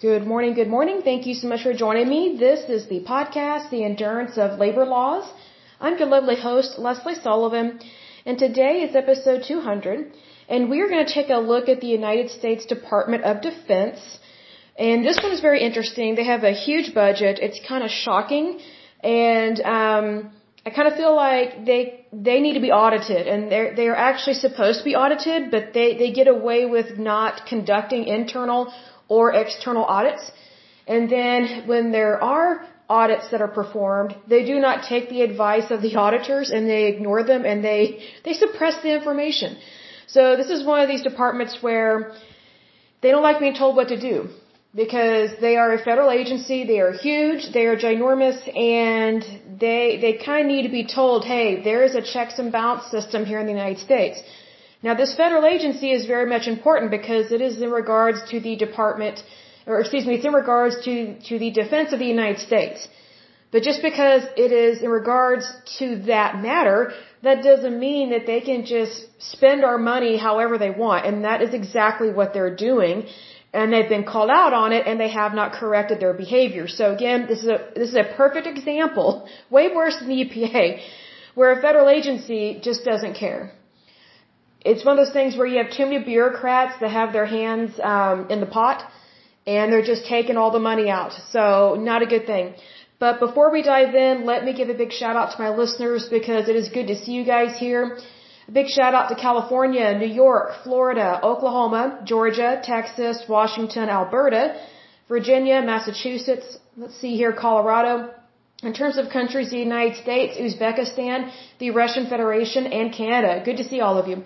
Good morning, good morning. Thank you so much for joining me. This is the podcast, The Endurance of Labor Laws. I'm your lovely host, Lesley Sullivan, and today is episode 200, and we are going to take a look at the United States Department of Defense. And this one is very interesting. They have a huge budget. It's kind of shocking, and um, I kind of feel like they they need to be audited, and they're they are actually supposed to be audited, but they they get away with not conducting internal or external audits. And then when there are audits that are performed, they do not take the advice of the auditors and they ignore them and they, they suppress the information. So this is one of these departments where they don't like being told what to do because they are a federal agency, they are huge, they are ginormous, and they, they kind of need to be told, hey, there is a checks and balance system here in the United States. Now, this federal agency is very much important because it is in regards to the Department, or excuse me, it's in regards to, to the defense of the United States. But just because it is in regards to that matter, that doesn't mean that they can just spend our money however they want. And that is exactly what they're doing. And they've been called out on it and they have not corrected their behavior. So again, this is a, this is a perfect example, way worse than the EPA, where a federal agency just doesn't care it's one of those things where you have too many bureaucrats that have their hands um, in the pot and they're just taking all the money out. So not a good thing. But before we dive in, let me give a big shout out to my listeners because it is good to see you guys here. A big shout out to California, New York, Florida, Oklahoma, Georgia, Texas, Washington, Alberta, Virginia, Massachusetts, let's see here, Colorado. In terms of countries, the United States, Uzbekistan, the Russian Federation, and Canada. Good to see all of you.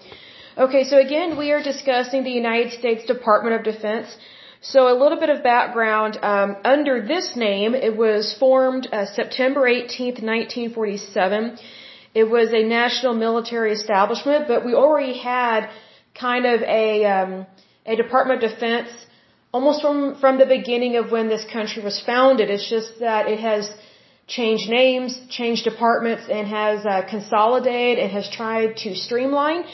Okay, so again, we are discussing the United States Department of Defense. So a little bit of background. Um, under this name, it was formed uh, September 18th, 1947. It was a national military establishment, but we already had kind of a um, a Department of Defense almost from from the beginning of when this country was founded. It's just that it has changed names, changed departments, and has uh, consolidated and has tried to streamline.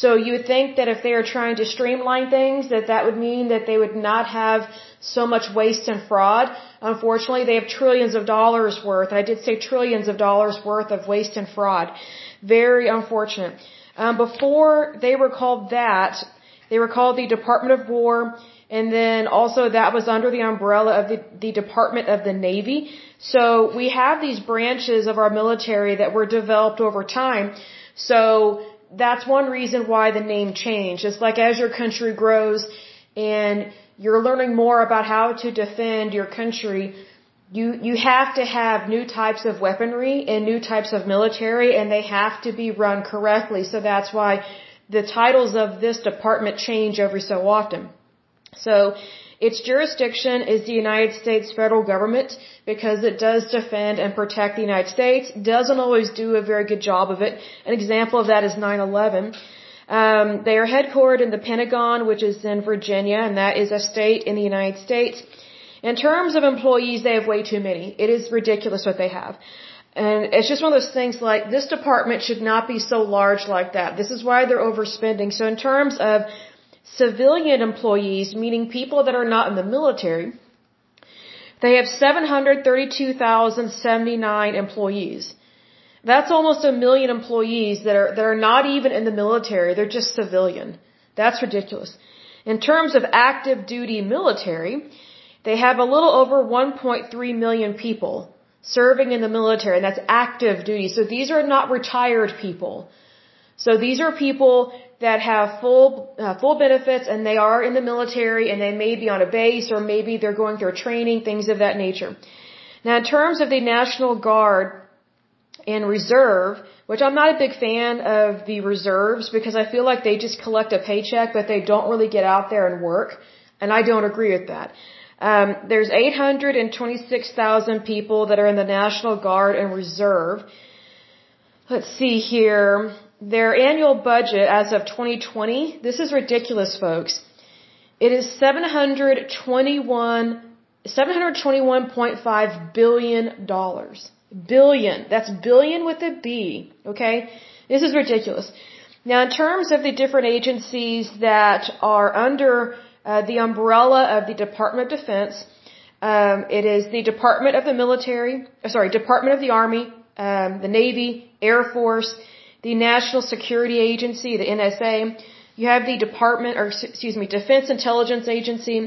So you would think that if they are trying to streamline things, that that would mean that they would not have so much waste and fraud. Unfortunately, they have trillions of dollars worth. I did say trillions of dollars worth of waste and fraud. Very unfortunate. Um, before they were called that, they were called the Department of War, and then also that was under the umbrella of the, the Department of the Navy. So we have these branches of our military that were developed over time. So that's one reason why the name changed. It's like as your country grows and you're learning more about how to defend your country, you, you have to have new types of weaponry and new types of military and they have to be run correctly. So that's why the titles of this department change every so often. So its jurisdiction is the United States federal government because it does defend and protect the United States. Doesn't always do a very good job of it. An example of that is 9/11. Um, they are headquartered in the Pentagon, which is in Virginia, and that is a state in the United States. In terms of employees, they have way too many. It is ridiculous what they have. And it's just one of those things like this department should not be so large like that. This is why they're overspending. So in terms of civilian employees, meaning people that are not in the military, they have 732,079 employees. That's almost a million employees that are, that are not even in the military. They're just civilian. That's ridiculous. In terms of active duty military, they have a little over 1.3 million people serving in the military, and that's active duty. So these are not retired people. So these are people that have full uh, full benefits and they are in the military and they may be on a base or maybe they're going through training, things of that nature. Now, in terms of the National Guard and Reserve, which I'm not a big fan of the reserves because I feel like they just collect a paycheck, but they don't really get out there and work, and I don't agree with that. Um, there's 826,000 people that are in the National Guard and Reserve. Let's see here their annual budget as of 2020, this is ridiculous, folks. It is 721 721.5 billion dollars. Billion. That's billion with a B, okay? This is ridiculous. Now, in terms of the different agencies that are under uh, the umbrella of the Department of Defense. Um, it is the Department of the Military, uh, sorry, Department of the Army, um, the Navy, Air Force, the National Security Agency, the NSA. You have the Department, or excuse me, Defense Intelligence Agency.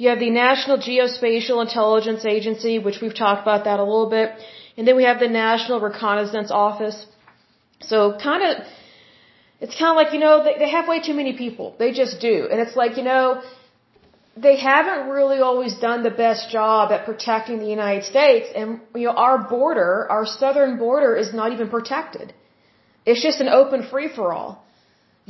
You have the National Geospatial Intelligence Agency, which we've talked about that a little bit. And then we have the National Reconnaissance Office. So kind of, it's kind of like, you know, they, they have way too many people. They just do. And it's like, you know, they haven't really always done the best job at protecting the United States. And, you know, our border, our southern border is not even protected. It's just an open free for all.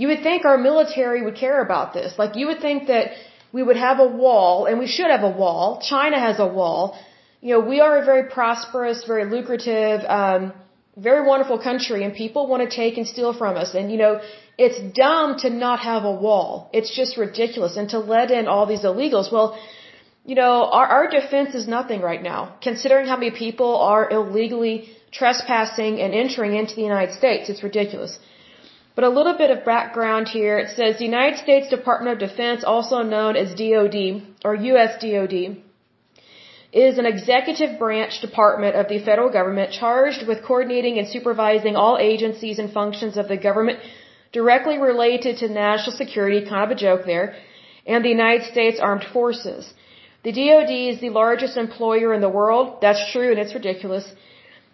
You would think our military would care about this. Like, you would think that we would have a wall, and we should have a wall. China has a wall. You know, we are a very prosperous, very lucrative, um, very wonderful country, and people want to take and steal from us. And, you know, it's dumb to not have a wall. It's just ridiculous. And to let in all these illegals. Well, you know, our, our defense is nothing right now, considering how many people are illegally trespassing and entering into the United States. It's ridiculous. But a little bit of background here. It says the United States Department of Defense, also known as DOD or US DOD, is an executive branch department of the federal government charged with coordinating and supervising all agencies and functions of the government directly related to national security, kind of a joke there, and the United States Armed Forces. The DoD is the largest employer in the world. That's true and it's ridiculous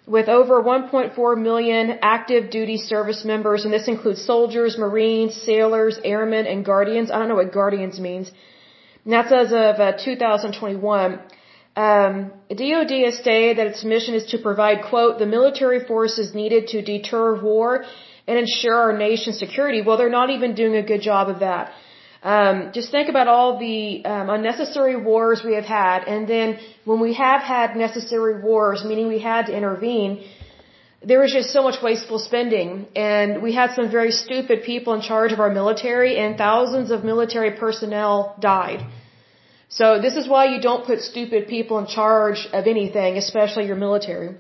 with over 1.4 million active duty service members, and this includes soldiers, marines, sailors, airmen, and guardians. I don't know what guardians means. And that's as of uh, 2021. Um, DoD has stated that its mission is to provide, quote, the military forces needed to deter war and ensure our nation's security. Well, they're not even doing a good job of that. Um, just think about all the um, unnecessary wars we have had, and then when we have had necessary wars, meaning we had to intervene, there was just so much wasteful spending, and we had some very stupid people in charge of our military, and thousands of military personnel died. So this is why you don't put stupid people in charge of anything, especially your military.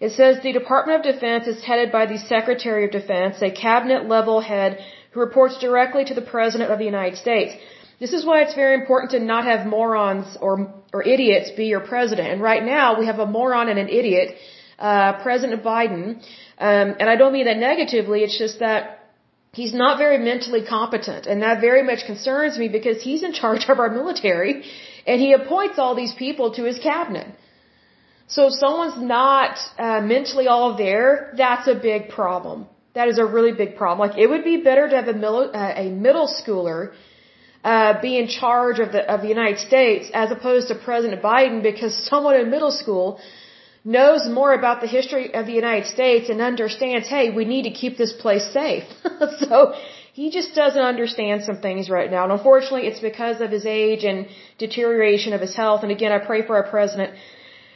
It says the Department of Defense is headed by the Secretary of Defense, a cabinet level head who reports directly to the President of the United States. This is why it's very important to not have morons or, or idiots be your president. And right now we have a moron and an idiot, uh, President Biden. Um, and I don't mean that negatively. It's just that he's not very mentally competent. And that very much concerns me because he's in charge of our military and he appoints all these people to his cabinet. So if someone's not uh, mentally all there, that's a big problem. That is a really big problem. Like it would be better to have a middle, uh, a middle schooler uh, be in charge of the of the United States as opposed to President Biden because someone in middle school knows more about the history of the United States and understands, hey, we need to keep this place safe. so he just doesn't understand some things right now. And unfortunately, it's because of his age and deterioration of his health. And again, I pray for our president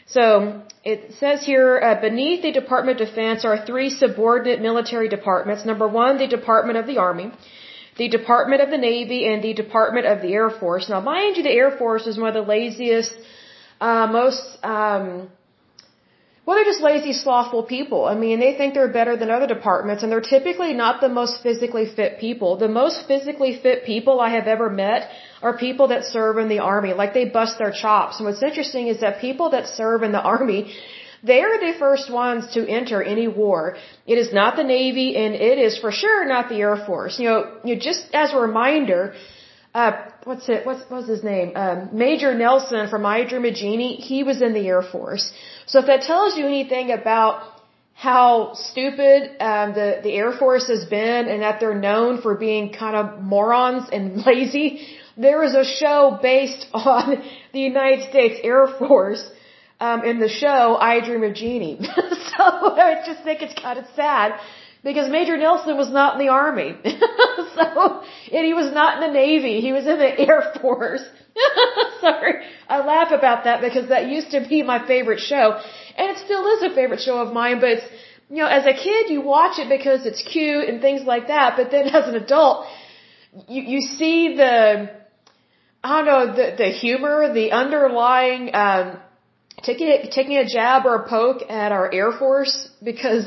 so it says here, uh, beneath the Department of Defense are three subordinate military departments. Number one, the Department of the Army, the Department of the Navy, and the Department of the Air Force. Now, mind you, the Air Force is one of the laziest, uh, most um, well, they're just lazy, slothful people. I mean, they think they're better than other departments, and they're typically not the most physically fit people. The most physically fit people I have ever met are people that serve in the army. Like, they bust their chops. And what's interesting is that people that serve in the army, they are the first ones to enter any war. It is not the Navy, and it is for sure not the Air Force. You know, you just as a reminder, uh, what's it, what's, what's his name? Um, Major Nelson from I Dream of Jeannie, he was in the Air Force. So if that tells you anything about how stupid um, the the Air Force has been, and that they're known for being kind of morons and lazy, there is a show based on the United States Air Force. Um, in the show I Dream of Jeannie. so I just think it's kind of sad because Major Nelson was not in the army. so, and he was not in the Navy. He was in the Air Force. Sorry. I laugh about that because that used to be my favorite show. And it still is a favorite show of mine, but it's, you know, as a kid you watch it because it's cute and things like that, but then as an adult, you, you see the, I don't know, the, the humor, the underlying, um, taking, taking a jab or a poke at our Air Force because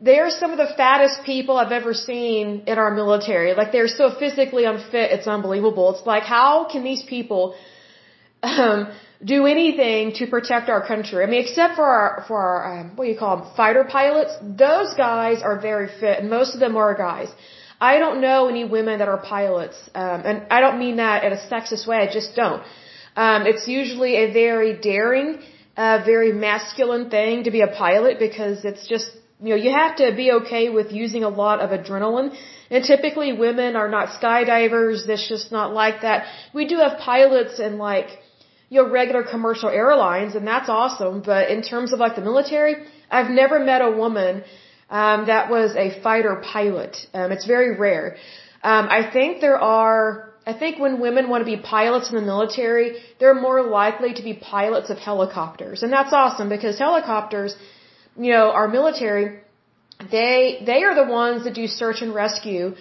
they're some of the fattest people I've ever seen in our military. Like they're so physically unfit, it's unbelievable. It's like how can these people um, do anything to protect our country? I mean, except for our for our um, what do you call them, fighter pilots. Those guys are very fit, and most of them are guys. I don't know any women that are pilots, um, and I don't mean that in a sexist way. I just don't. Um, it's usually a very daring, uh, very masculine thing to be a pilot because it's just you know, you have to be okay with using a lot of adrenaline. And typically women are not skydivers. It's just not like that. We do have pilots and like, you know, regular commercial airlines and that's awesome. But in terms of like the military, I've never met a woman, um, that was a fighter pilot. Um, it's very rare. Um, I think there are, I think when women want to be pilots in the military, they're more likely to be pilots of helicopters. And that's awesome because helicopters, you know, our military, they, they are the ones that do search and rescue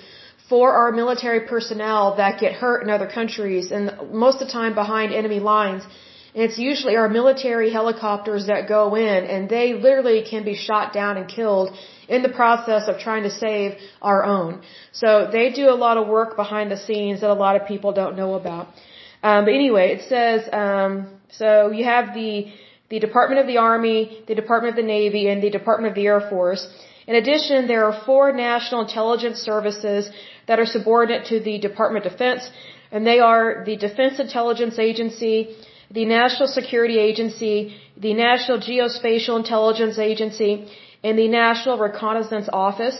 for our military personnel that get hurt in other countries and most of the time behind enemy lines. And it's usually our military helicopters that go in and they literally can be shot down and killed in the process of trying to save our own. So they do a lot of work behind the scenes that a lot of people don't know about. Um, but anyway, it says, um, so you have the the Department of the Army, the Department of the Navy, and the Department of the Air Force. In addition, there are four national intelligence services that are subordinate to the Department of Defense, and they are the Defense Intelligence Agency, the National Security Agency, the National Geospatial Intelligence Agency, and the National Reconnaissance Office.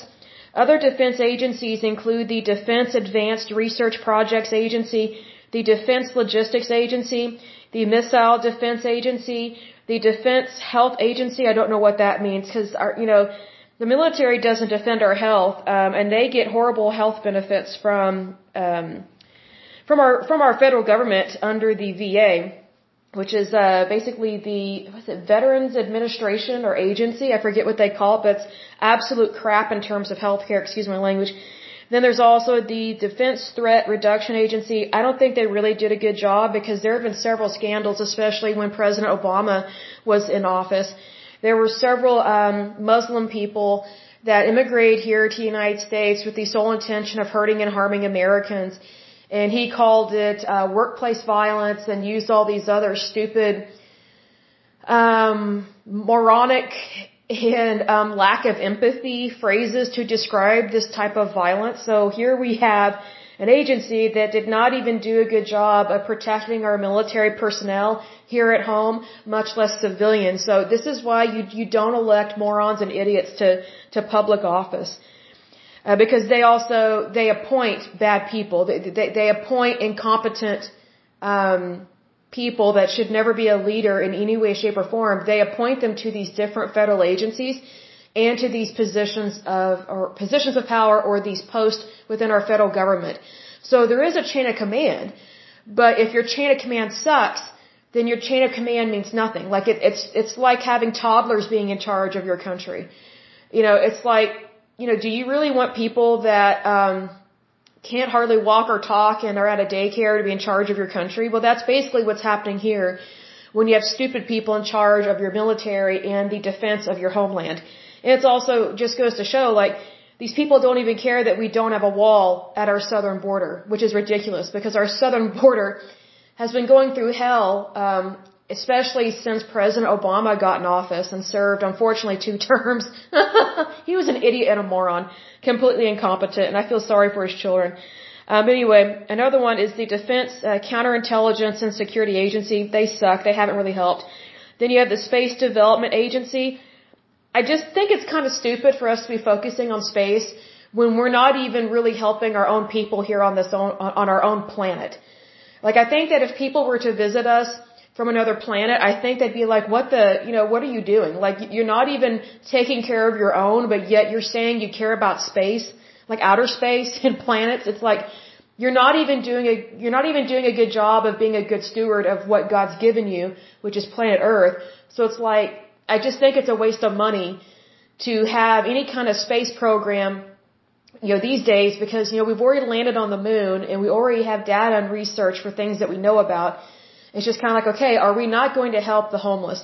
Other defense agencies include the Defense Advanced Research Projects Agency, the Defense Logistics Agency, the Missile Defense Agency, the Defense Health Agency, I don't know what that means because our, you know, the military doesn't defend our health, um, and they get horrible health benefits from um, from our from our federal government under the VA, which is uh, basically the what's it Veterans Administration or agency. I forget what they call it, but it's absolute crap in terms of healthcare. Excuse my language. Then there's also the Defense Threat Reduction Agency. I don't think they really did a good job because there have been several scandals, especially when President Obama was in office. There were several um, Muslim people that immigrated here to the United States with the sole intention of hurting and harming Americans. And he called it uh, workplace violence and used all these other stupid, um, moronic and um, lack of empathy phrases to describe this type of violence. So here we have an agency that did not even do a good job of protecting our military personnel here at home, much less civilians. So this is why you you don't elect morons and idiots to to public office. Uh, because they also they appoint bad people. They they, they appoint incompetent um, people that should never be a leader in any way, shape, or form, they appoint them to these different federal agencies and to these positions of, or positions of power or these posts within our federal government. So there is a chain of command, but if your chain of command sucks, then your chain of command means nothing. Like it, it's, it's like having toddlers being in charge of your country. You know, it's like, you know, do you really want people that, um, can't hardly walk or talk and are at a daycare to be in charge of your country. Well, that's basically what's happening here when you have stupid people in charge of your military and the defense of your homeland. And it's also just goes to show like these people don't even care that we don't have a wall at our southern border, which is ridiculous because our southern border has been going through hell um, especially since President Obama got in office and served, unfortunately, two terms. he was an idiot and a moron, completely incompetent, and I feel sorry for his children. Um, anyway, another one is the Defense uh, Counterintelligence and Security Agency. They suck. They haven't really helped. Then you have the Space Development Agency. I just think it's kind of stupid for us to be focusing on space when we're not even really helping our own people here on this own, on our own planet. Like I think that if people were to visit us from another planet, I think they'd be like, what the, you know, what are you doing? Like, you're not even taking care of your own, but yet you're saying you care about space, like outer space and planets. It's like, you're not even doing a, you're not even doing a good job of being a good steward of what God's given you, which is planet Earth. So it's like, I just think it's a waste of money to have any kind of space program you know, these days because, you know, we've already landed on the moon and we already have data and research for things that we know about. It's just kind of like, okay, are we not going to help the homeless?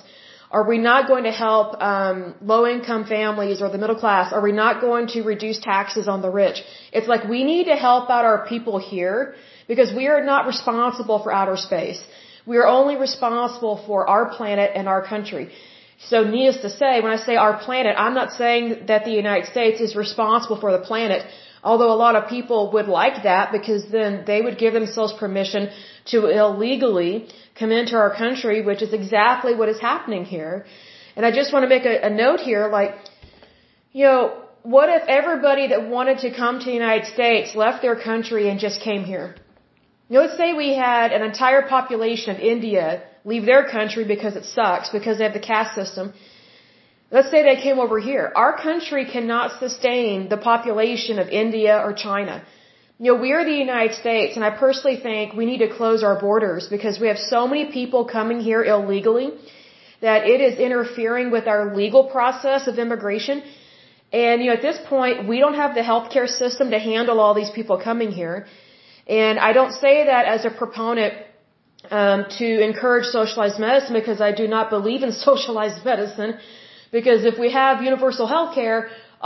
Are we not going to help um, low income families or the middle class? Are we not going to reduce taxes on the rich? It's like we need to help out our people here because we are not responsible for outer space. We are only responsible for our planet and our country. So needless to say, when I say our planet, I'm not saying that the United States is responsible for the planet, although a lot of people would like that because then they would give themselves permission to illegally come into our country, which is exactly what is happening here. And I just want to make a, a note here, like, you know, what if everybody that wanted to come to the United States left their country and just came here? You know, let's say we had an entire population of India leave their country because it sucks, because they have the caste system. Let's say they came over here. Our country cannot sustain the population of India or China. You know, we are the United States, and I personally think we need to close our borders because we have so many people coming here illegally that it is interfering with our legal process of immigration. And, you know, at this point, we don't have the healthcare system to handle all these people coming here. And I don't say that as a proponent um, to encourage socialized medicine because I do not believe in socialized medicine. Because if we have universal health care,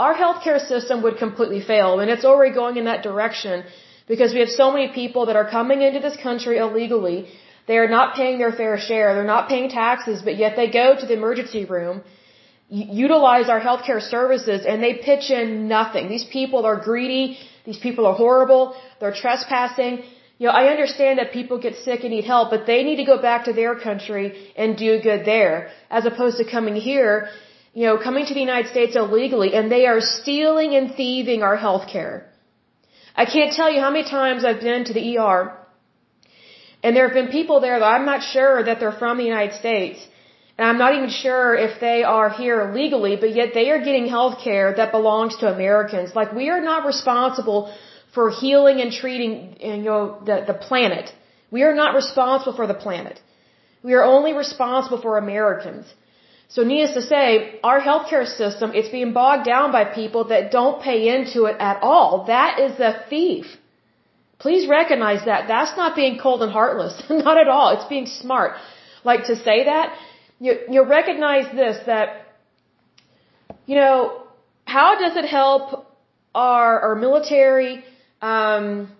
our healthcare system would completely fail. And it's already going in that direction because we have so many people that are coming into this country illegally. They are not paying their fair share. They're not paying taxes, but yet they go to the emergency room, utilize our healthcare services, and they pitch in nothing. These people are greedy. These people are horrible. They're trespassing. You know, I understand that people get sick and need help, but they need to go back to their country and do good there, as opposed to coming here, you know, coming to the United States illegally, and they are stealing and thieving our health care. I can't tell you how many times I've been to the ER, and there have been people there that I'm not sure that they're from the United States, and I'm not even sure if they are here legally, but yet they are getting health care that belongs to Americans. Like, we are not responsible for healing and treating you know the the planet. We are not responsible for the planet. We are only responsible for Americans. So needless to say, our healthcare system, it's being bogged down by people that don't pay into it at all. That is a thief. Please recognize that. That's not being cold and heartless. not at all. It's being smart. Like to say that, you, you recognize this, that, you know, how does it help our, our military, um,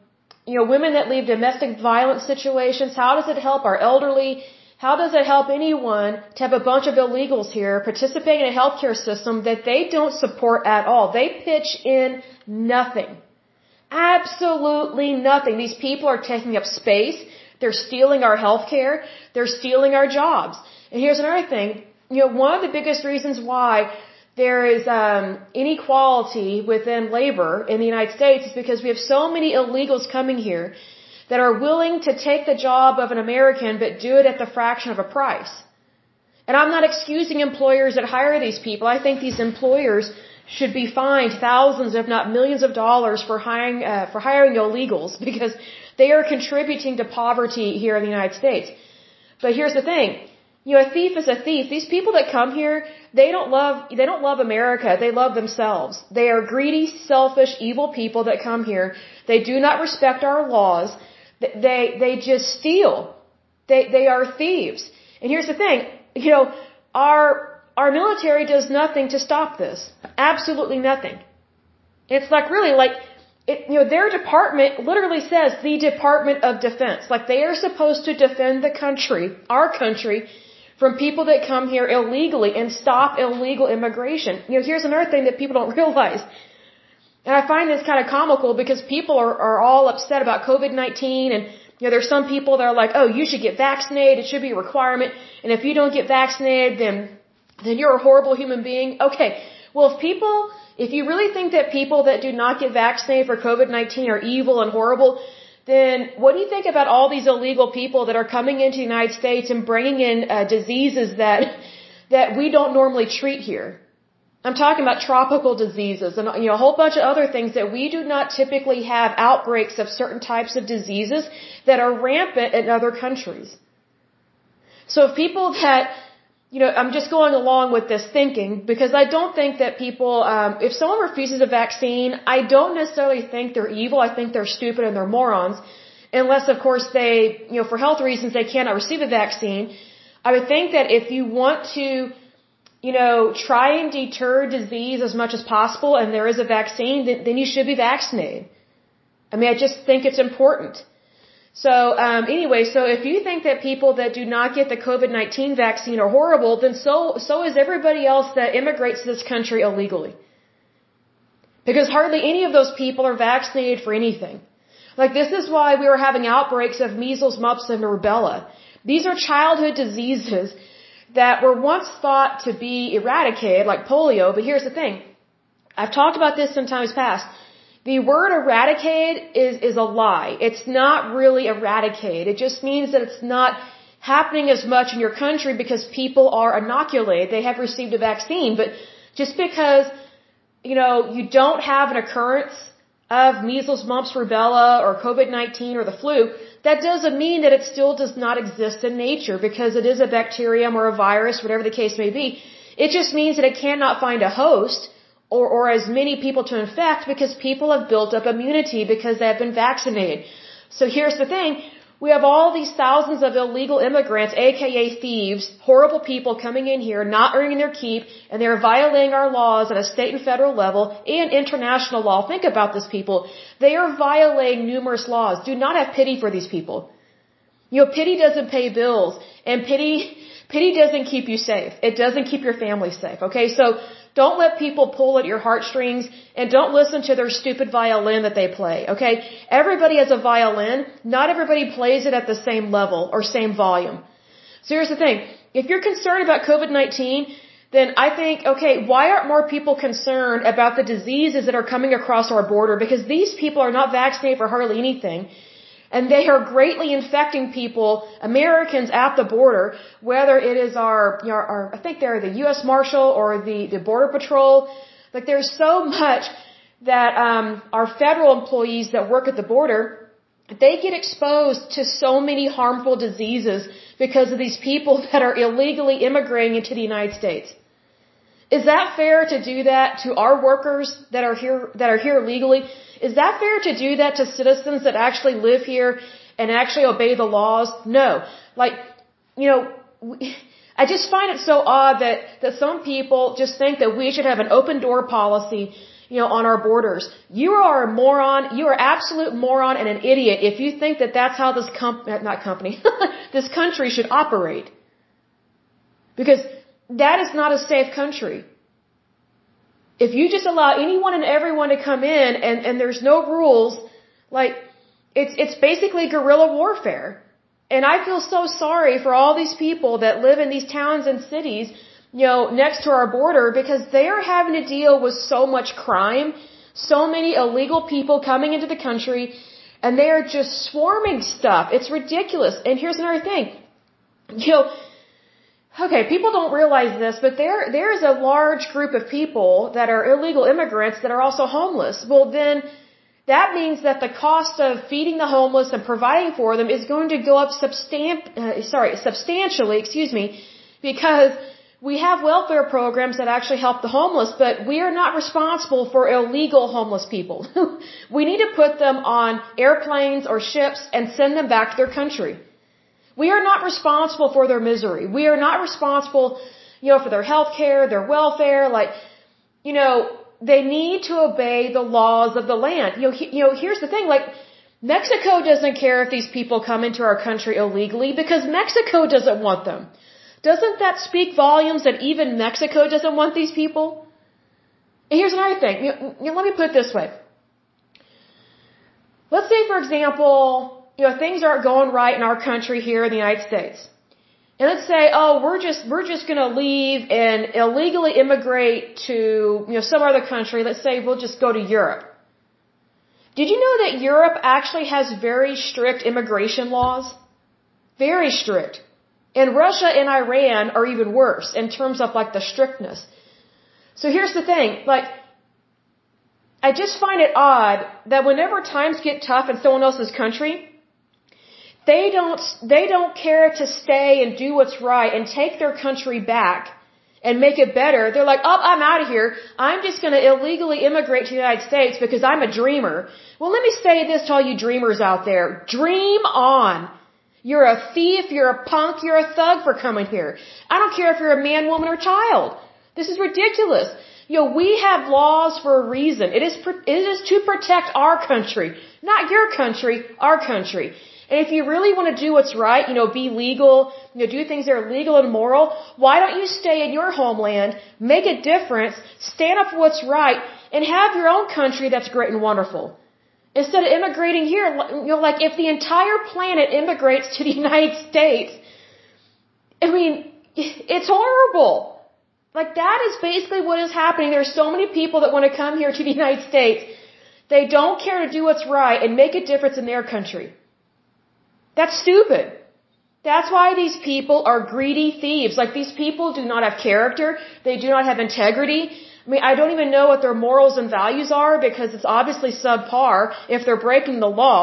you know, women that leave domestic violence situations. How does it help our elderly? How does it help anyone to have a bunch of illegals here participating in a healthcare system that they don't support at all? They pitch in nothing. Absolutely nothing. These people are taking up space. They're stealing our healthcare. They're stealing our jobs. And here's another thing. You know, one of the biggest reasons why there is um, inequality within labor in the United States is because we have so many illegals coming here that are willing to take the job of an American but do it at the fraction of a price. And I'm not excusing employers that hire these people. I think these employers should be fined thousands, if not millions of dollars for hiring, uh, for hiring illegals because they are contributing to poverty here in the United States. But here's the thing. You know, a thief is a thief. These people that come here, they don't love, they don't love America. They love themselves. They are greedy, selfish, evil people that come here. They do not respect our laws. They, they just steal. They, they are thieves. And here's the thing, you know, our, our military does nothing to stop this. Absolutely nothing. It's like really like, it, you know, their department literally says the Department of Defense. Like they are supposed to defend the country, our country, from people that come here illegally and stop illegal immigration. You know, here's another thing that people don't realize. And I find this kind of comical because people are, are all upset about COVID-19 and, you know, there's some people that are like, oh, you should get vaccinated. It should be a requirement. And if you don't get vaccinated, then, then you're a horrible human being. Okay. Well, if people, if you really think that people that do not get vaccinated for COVID-19 are evil and horrible, then what do you think about all these illegal people that are coming into the United States and bringing in uh, diseases that that we don't normally treat here? I'm talking about tropical diseases and you know a whole bunch of other things that we do not typically have outbreaks of certain types of diseases that are rampant in other countries. So if people that you know, I'm just going along with this thinking because I don't think that people, um, if someone refuses a vaccine, I don't necessarily think they're evil. I think they're stupid and they're morons. Unless, of course, they, you know, for health reasons, they cannot receive a vaccine. I would think that if you want to you know, try and deter disease as much as possible and there is a vaccine, then, then you should be vaccinated. I mean, I just think it's important. So, um, anyway, so if you think that people that do not get the COVID-19 vaccine are horrible, then so, so is everybody else that immigrates to this country illegally. Because hardly any of those people are vaccinated for anything. Like this is why we were having outbreaks of measles, mumps, and rubella. These are childhood diseases that were once thought to be eradicated, like polio, but here's the thing. I've talked about this in times past. The word eradicate is, is a lie. It's not really eradicate. It just means that it's not happening as much in your country because people are inoculated. They have received a vaccine. But just because, you know, you don't have an occurrence of measles, mumps, rubella, or COVID-19 or the flu, that doesn't mean that it still does not exist in nature because it is a bacterium or a virus, whatever the case may be. It just means that it cannot find a host or, or as many people to infect because people have built up immunity because they have been vaccinated. So here's the thing. We have all these thousands of illegal immigrants, aka thieves, horrible people coming in here, not earning their keep, and they're violating our laws at a state and federal level and international law. Think about this, people. They are violating numerous laws. Do not have pity for these people. You know, pity doesn't pay bills, and pity, pity doesn't keep you safe. It doesn't keep your family safe, okay? So, don't let people pull at your heartstrings and don't listen to their stupid violin that they play, okay? Everybody has a violin. Not everybody plays it at the same level or same volume. So here's the thing. If you're concerned about COVID-19, then I think, okay, why aren't more people concerned about the diseases that are coming across our border? Because these people are not vaccinated for hardly anything. And they are greatly infecting people, Americans at the border, whether it is our, you know, our I think they're the U.S. Marshal or the, the Border Patrol. Like there's so much that um, our federal employees that work at the border, they get exposed to so many harmful diseases because of these people that are illegally immigrating into the United States. Is that fair to do that to our workers that are here that are here legally? Is that fair to do that to citizens that actually live here and actually obey the laws? No. Like, you know, I just find it so odd that that some people just think that we should have an open door policy, you know, on our borders. You are a moron. You are absolute moron and an idiot if you think that that's how this comp not company this country should operate. Because that is not a safe country. If you just allow anyone and everyone to come in and, and there's no rules, like, it's, it's basically guerrilla warfare. And I feel so sorry for all these people that live in these towns and cities, you know, next to our border because they are having to deal with so much crime, so many illegal people coming into the country, and they are just swarming stuff. It's ridiculous. And here's another thing. You know, Okay, people don't realize this, but there there is a large group of people that are illegal immigrants that are also homeless. Well, then that means that the cost of feeding the homeless and providing for them is going to go up substan- uh, sorry, substantially, excuse me, because we have welfare programs that actually help the homeless, but we are not responsible for illegal homeless people. we need to put them on airplanes or ships and send them back to their country. We are not responsible for their misery. We are not responsible, you know, for their health care, their welfare. Like, you know, they need to obey the laws of the land. You know, he, you know, here's the thing, like, Mexico doesn't care if these people come into our country illegally because Mexico doesn't want them. Doesn't that speak volumes that even Mexico doesn't want these people? And here's another thing. You know, let me put it this way. Let's say, for example, you know, things aren't going right in our country here in the United States. And let's say, oh, we're just, we're just gonna leave and illegally immigrate to, you know, some other country. Let's say we'll just go to Europe. Did you know that Europe actually has very strict immigration laws? Very strict. And Russia and Iran are even worse in terms of like the strictness. So here's the thing, like, I just find it odd that whenever times get tough in someone else's country, they don't, they don't care to stay and do what's right and take their country back and make it better. They're like, oh, I'm out of here. I'm just going to illegally immigrate to the United States because I'm a dreamer. Well, let me say this to all you dreamers out there. Dream on. You're a thief, you're a punk, you're a thug for coming here. I don't care if you're a man, woman, or child. This is ridiculous. You know, we have laws for a reason. It is, it is to protect our country, not your country, our country. And if you really want to do what's right, you know, be legal, you know, do things that are legal and moral, why don't you stay in your homeland, make a difference, stand up for what's right, and have your own country that's great and wonderful? Instead of immigrating here, you know, like if the entire planet immigrates to the United States, I mean, it's horrible. Like that is basically what is happening. There's so many people that want to come here to the United States. They don't care to do what's right and make a difference in their country. That's stupid. That's why these people are greedy thieves. Like these people do not have character. They do not have integrity. I mean, I don't even know what their morals and values are because it's obviously subpar if they're breaking the law.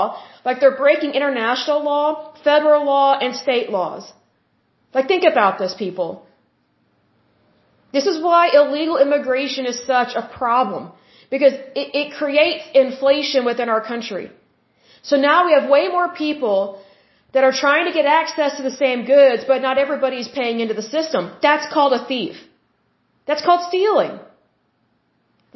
Like they're breaking international law, federal law, and state laws. Like think about this, people. This is why illegal immigration is such a problem. Because it, it creates inflation within our country. So now we have way more people that are trying to get access to the same goods, but not everybody's paying into the system. That's called a thief. That's called stealing.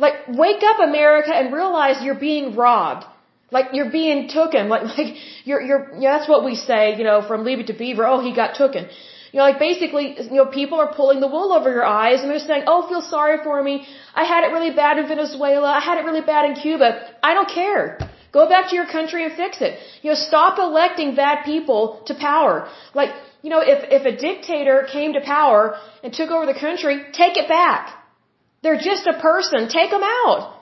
Like, wake up, America, and realize you're being robbed. Like, you're being tooken. Like, like, you're, you're, yeah, that's what we say, you know, from Leave It to Beaver. Oh, he got tooken. You know, like basically, you know, people are pulling the wool over your eyes and they're saying, oh, feel sorry for me. I had it really bad in Venezuela. I had it really bad in Cuba. I don't care. Go back to your country and fix it. You know, stop electing bad people to power. Like, you know, if, if a dictator came to power and took over the country, take it back. They're just a person. Take them out.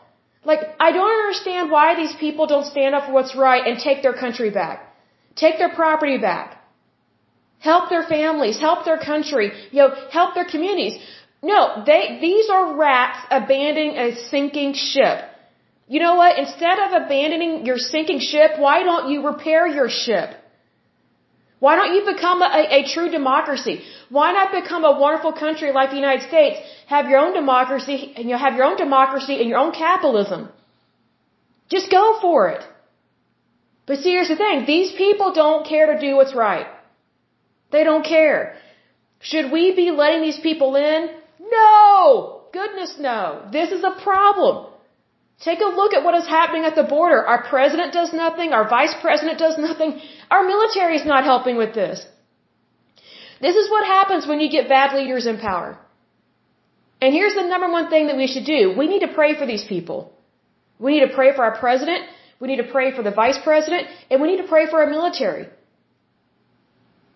Like, I don't understand why these people don't stand up for what's right and take their country back. Take their property back. Help their families, help their country, you know, help their communities. No, they, these are rats abandoning a sinking ship. You know what? Instead of abandoning your sinking ship, why don't you repair your ship? Why don't you become a, a, true democracy? Why not become a wonderful country like the United States? Have your own democracy and you have your own democracy and your own capitalism. Just go for it. But see, here's the thing. These people don't care to do what's right. They don't care. Should we be letting these people in? No! Goodness no. This is a problem. Take a look at what is happening at the border. Our president does nothing. Our vice president does nothing. Our military is not helping with this. This is what happens when you get bad leaders in power. And here's the number one thing that we should do. We need to pray for these people. We need to pray for our president. We need to pray for the vice president. And we need to pray for our military.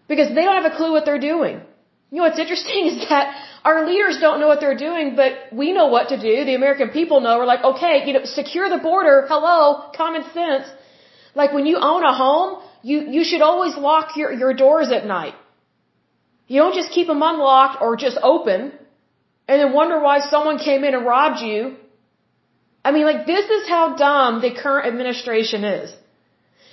Because they don't have a clue what they're doing. You know what's interesting is that our leaders don't know what they're doing, but we know what to do. The American people know. We're like, okay, you know, secure the border. Hello, common sense. Like when you own a home, you, you should always lock your, your doors at night. You don't just keep them unlocked or just open and then wonder why someone came in and robbed you. I mean, like, this is how dumb the current administration is.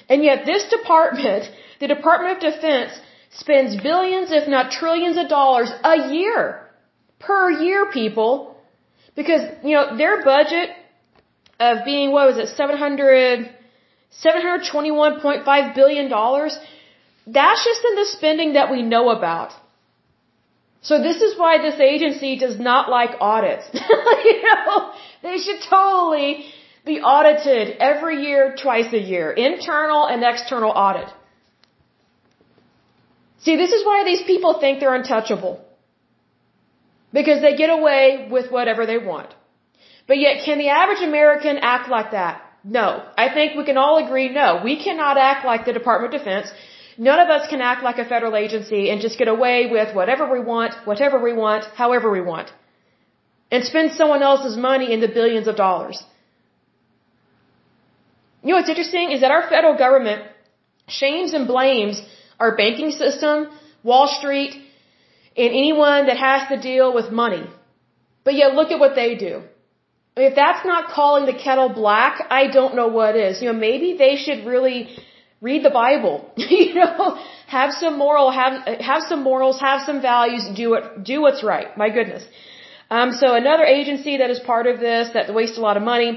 And yet this department, the Department of Defense, spends billions, if not trillions of dollars a year. Per year, people. Because, you know, their budget of being, what was it, 700, $721.5 billion, that's just in the spending that we know about. So this is why this agency does not like audits. you know, they should totally be audited every year, twice a year. Internal and external audit. See, this is why these people think they're untouchable. Because they get away with whatever they want. But yet, can the average American act like that? No. I think we can all agree no. We cannot act like the Department of Defense. None of us can act like a federal agency and just get away with whatever we want, whatever we want, however we want. And spend someone else's money in the billions of dollars. You know what's interesting is that our federal government shames and blames our banking system, Wall Street, and anyone that has to deal with money. But yet look at what they do. If that's not calling the kettle black, I don't know what is. You know, maybe they should really read the Bible. you know, have some moral, have have some morals, have some values, do it, do what's right. My goodness. Um, so another agency that is part of this that wastes a lot of money,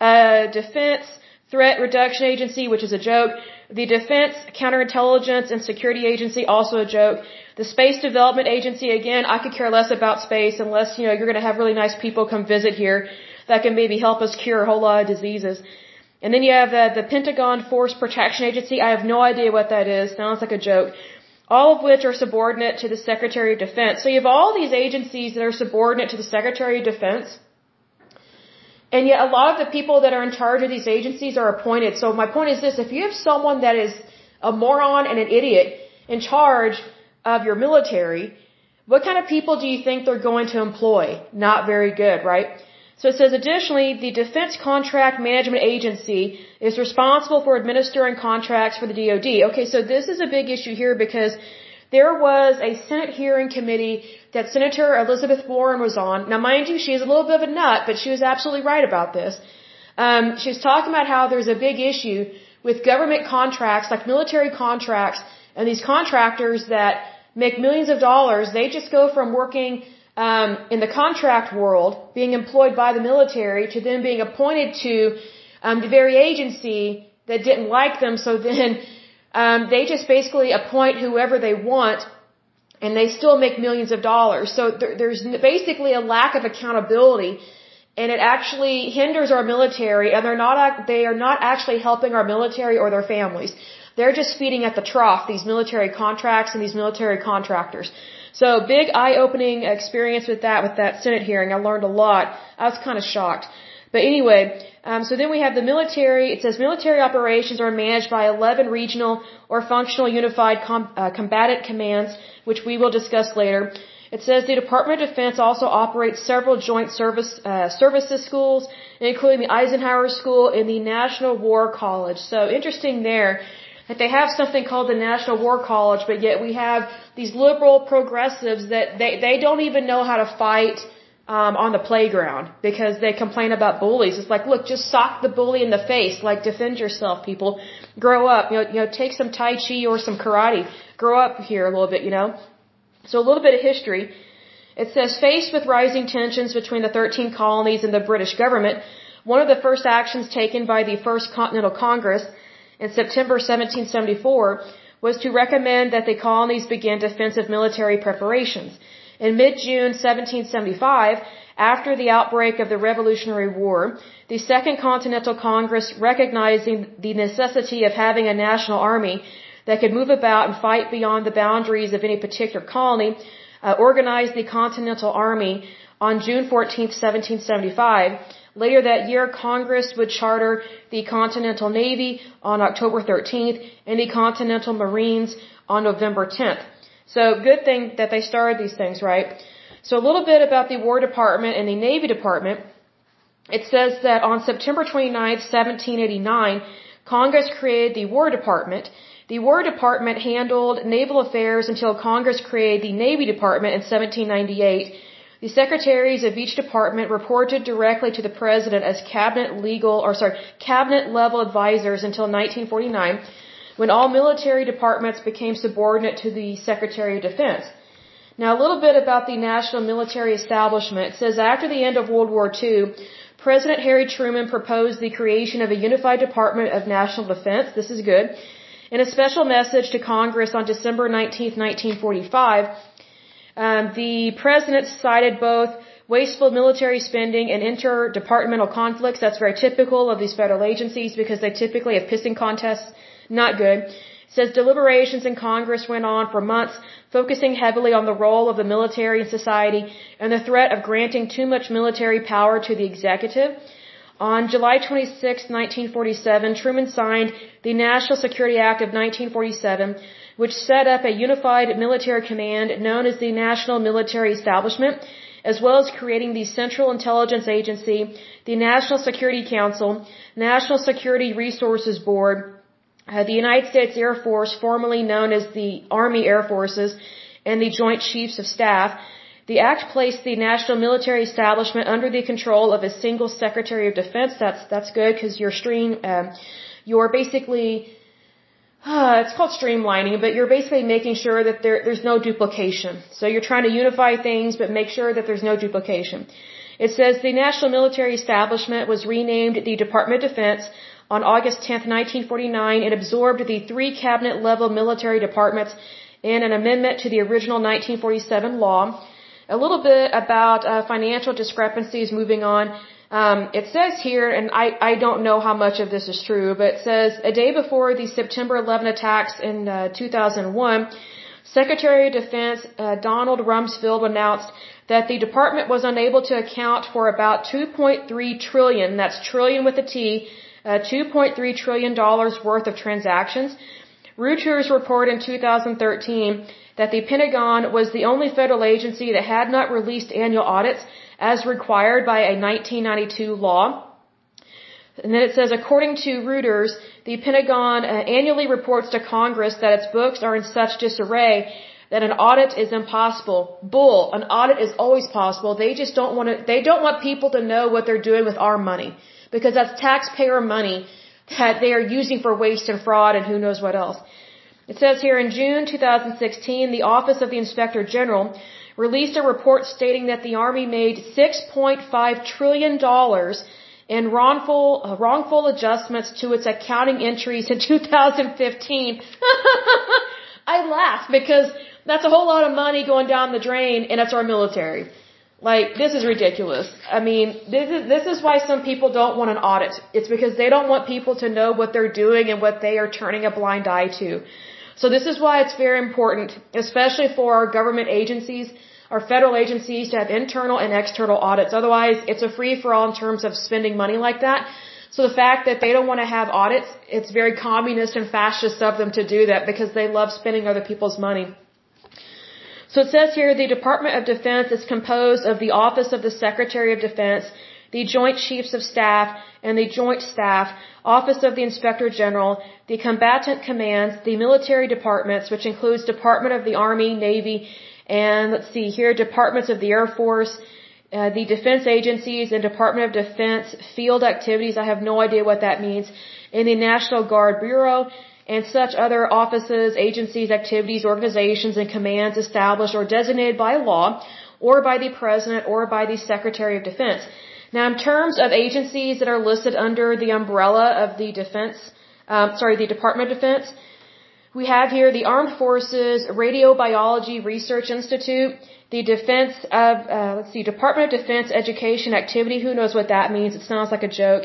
uh, Defense Threat Reduction Agency, which is a joke. The Defense Counterintelligence and Security Agency, also a joke. The Space Development Agency, again, I could care less about space unless, you know, you're going to have really nice people come visit here that can maybe help us cure a whole lot of diseases. And then you have uh, the Pentagon Force Protection Agency. I have no idea what that is. Sounds like a joke. All of which are subordinate to the Secretary of Defense. So you have all these agencies that are subordinate to the Secretary of Defense. And yet a lot of the people that are in charge of these agencies are appointed. So my point is this, if you have someone that is a moron and an idiot in charge of your military, what kind of people do you think they're going to employ? Not very good, right? So it says additionally, the Defense Contract Management Agency is responsible for administering contracts for the DoD. Okay, so this is a big issue here because there was a Senate hearing committee that Senator Elizabeth Warren was on. Now, mind you, she's a little bit of a nut, but she was absolutely right about this. Um, she was talking about how there's a big issue with government contracts, like military contracts, and these contractors that make millions of dollars, they just go from working um, in the contract world, being employed by the military, to then being appointed to um, the very agency that didn't like them. So then um, they just basically appoint whoever they want, and they still make millions of dollars. So there, there's basically a lack of accountability, and it actually hinders our military, and they're not they are not actually helping our military or their families. They're just feeding at the trough these military contracts and these military contractors. So big eye-opening experience with that, with that Senate hearing. I learned a lot. I was kind of shocked. But anyway, um, so then we have the military. It says military operations are managed by 11 regional or functional unified com, uh, combatant commands, which we will discuss later. It says the Department of Defense also operates several joint service uh, services schools, including the Eisenhower School and the National War College. So interesting there that they have something called the National War College, but yet we have these liberal progressives that they, they don't even know how to fight um, on the playground because they complain about bullies. It's like, look, just sock the bully in the face. Like, defend yourself, people. Grow up. You know, you know, take some Tai Chi or some karate. Grow up here a little bit, you know. So a little bit of history. It says, faced with rising tensions between the 13 colonies and the British government, one of the first actions taken by the First Continental Congress in September 1774 was to recommend that the colonies begin defensive military preparations. In mid-June 1775, after the outbreak of the Revolutionary War, the Second Continental Congress, recognizing the necessity of having a national army that could move about and fight beyond the boundaries of any particular colony, uh, organized the Continental Army on June 14, 1775, Later that year, Congress would charter the Continental Navy on October 13th and the Continental Marines on November 10th. So good thing that they started these things, right? So a little bit about the War Department and the Navy Department. It says that on September 29th, 1789, Congress created the War Department. The War Department handled naval affairs until Congress created the Navy Department in 1798 the secretaries of each department reported directly to the president as cabinet legal or sorry, cabinet level advisors until 1949 when all military departments became subordinate to the Secretary of Defense. Now a little bit about the national military establishment. It says after the end of World War II, President Harry Truman proposed the creation of a unified Department of National Defense. This is good. In a special message to Congress on December 19, 1945, um, the president cited both wasteful military spending and interdepartmental conflicts. That's very typical of these federal agencies because they typically have pissing contests. Not good. It says deliberations in Congress went on for months, focusing heavily on the role of the military in society and the threat of granting too much military power to the executive. On July 26, 1947, Truman signed the National Security Act of 1947, which set up a unified military command known as the National Military Establishment, as well as creating the Central Intelligence Agency, the National Security Council, National Security Resources Board, uh, the United States Air Force, formerly known as the Army Air Forces, and the Joint Chiefs of Staff. The act placed the national military establishment under the control of a single Secretary of Defense. That's that's good because you're stream, um, you're basically uh, it's called streamlining, but you're basically making sure that there, there's no duplication. So you're trying to unify things, but make sure that there's no duplication. It says the National Military Establishment was renamed the Department of Defense on August 10, 1949, it absorbed the three cabinet level military departments in an amendment to the original 1947 law. A little bit about uh, financial discrepancies moving on. Um, it says here, and I, I don't know how much of this is true, but it says a day before the September 11 attacks in uh, 2001, Secretary of Defense uh, Donald Rumsfeld announced that the department was unable to account for about 2.3 trillion, that's trillion with a T, uh, 2.3 trillion dollars worth of transactions. Reuters reported in 2013 that the Pentagon was the only federal agency that had not released annual audits as required by a 1992 law. And then it says, according to Reuters, the Pentagon uh, annually reports to Congress that its books are in such disarray that an audit is impossible. Bull. An audit is always possible. They just don't want to, they don't want people to know what they're doing with our money. Because that's taxpayer money that they are using for waste and fraud and who knows what else. It says here in June 2016, the Office of the Inspector General released a report stating that the Army made $6.5 trillion in wrongful, uh, wrongful adjustments to its accounting entries in 2015. I laugh because that's a whole lot of money going down the drain and it's our military. Like, this is ridiculous. I mean, this is, this is why some people don't want an audit. It's because they don't want people to know what they're doing and what they are turning a blind eye to. So this is why it's very important, especially for our government agencies, our federal agencies to have internal and external audits. Otherwise, it's a free for all in terms of spending money like that. So the fact that they don't want to have audits, it's very communist and fascist of them to do that because they love spending other people's money. So it says here the Department of Defense is composed of the Office of the Secretary of Defense, the Joint Chiefs of Staff, and the Joint Staff, Office of the Inspector General, the Combatant Commands, the Military Departments, which includes Department of the Army, Navy, and let's see here, Departments of the Air Force, uh, the Defense Agencies, and Department of Defense Field Activities. I have no idea what that means. And the National Guard Bureau, and such other offices, agencies, activities, organizations, and commands established or designated by law or by the President or by the Secretary of Defense. Now, in terms of agencies that are listed under the umbrella of the Defense, um, sorry, the Department of Defense, we have here the Armed Forces Radiobiology Research Institute, the Defense of, uh, let's see, Department of Defense Education Activity. Who knows what that means? It sounds like a joke.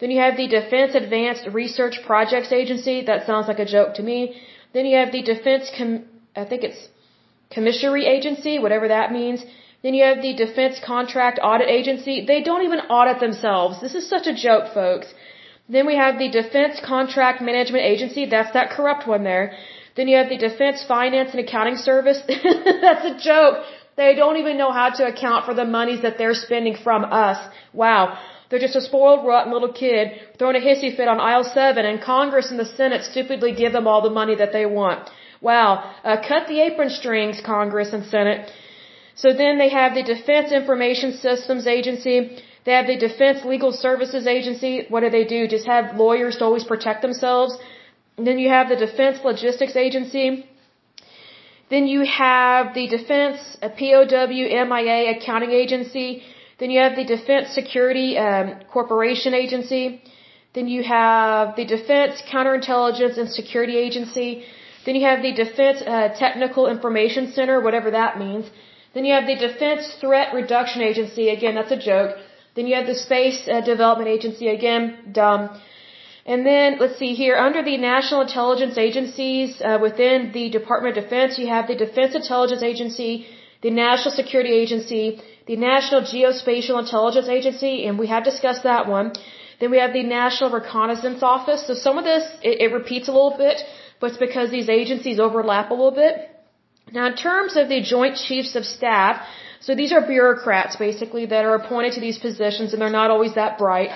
Then you have the Defense Advanced Research Projects Agency. That sounds like a joke to me. Then you have the Defense, Com- I think it's Commissary Agency, whatever that means. Then you have the Defense Contract Audit Agency. They don't even audit themselves. This is such a joke, folks. Then we have the Defense Contract Management Agency. That's that corrupt one there. Then you have the Defense Finance and Accounting Service. That's a joke. They don't even know how to account for the monies that they're spending from us. Wow. They're just a spoiled, rotten little kid throwing a hissy fit on aisle seven, and Congress and the Senate stupidly give them all the money that they want. Wow. Uh, cut the apron strings, Congress and Senate. So then they have the Defense Information Systems Agency. They have the Defense Legal Services Agency. What do they do? Just have lawyers to always protect themselves. And then you have the Defense Logistics Agency. Then you have the Defense POW MIA Accounting Agency. Then you have the Defense Security um, Corporation Agency. Then you have the Defense Counterintelligence and Security Agency. Then you have the Defense uh, Technical Information Center, whatever that means. Then you have the Defense Threat Reduction Agency. Again, that's a joke. Then you have the Space uh, Development Agency. Again, dumb. And then, let's see here, under the National Intelligence Agencies uh, within the Department of Defense, you have the Defense Intelligence Agency, the National Security Agency, the National Geospatial Intelligence Agency, and we have discussed that one. Then we have the National Reconnaissance Office. So some of this, it, it repeats a little bit, but it's because these agencies overlap a little bit. Now, in terms of the Joint Chiefs of Staff, so these are bureaucrats basically that are appointed to these positions and they're not always that bright.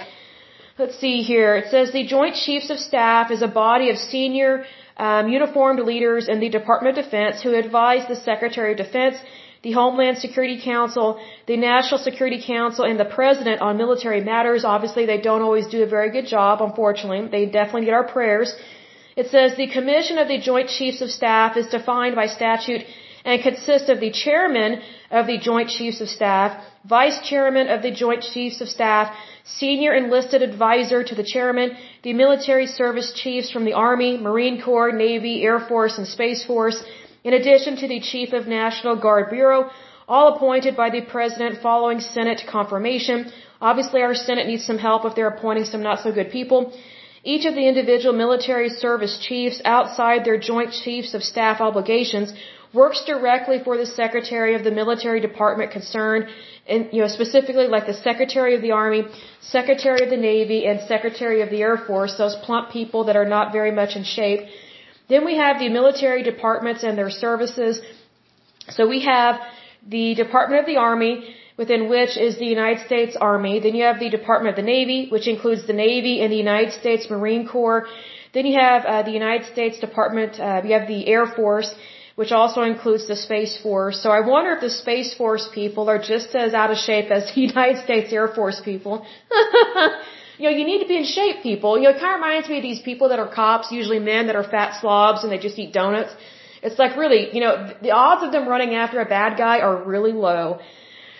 Let's see here. It says the Joint Chiefs of Staff is a body of senior um, uniformed leaders in the Department of Defense who advise the Secretary of Defense, the Homeland Security Council, the National Security Council, and the President on military matters. Obviously, they don't always do a very good job, unfortunately. They definitely get our prayers. It says the Commission of the Joint Chiefs of Staff is defined by statute and consists of the chairman of the Joint Chiefs of Staff, vice chairman of the Joint Chiefs of Staff, senior enlisted advisor to the chairman, the military service chiefs from the Army, Marine Corps, Navy, Air Force, and Space Force, in addition to the Chief of National Guard Bureau, all appointed by the President following Senate confirmation. Obviously, our Senate needs some help if they're appointing some not so good people. Each of the individual military service chiefs outside their joint chiefs of staff obligations works directly for the secretary of the military department concerned and you know specifically like the secretary of the army secretary of the navy and secretary of the air force those plump people that are not very much in shape. Then we have the military departments and their services. So we have the department of the army within which is the United States Army. Then you have the Department of the Navy, which includes the Navy and the United States Marine Corps. Then you have uh, the United States Department, uh, you have the Air Force, which also includes the Space Force. So I wonder if the Space Force people are just as out of shape as the United States Air Force people. you know, you need to be in shape, people. You know, it kind of reminds me of these people that are cops, usually men that are fat slobs and they just eat donuts. It's like really, you know, the odds of them running after a bad guy are really low.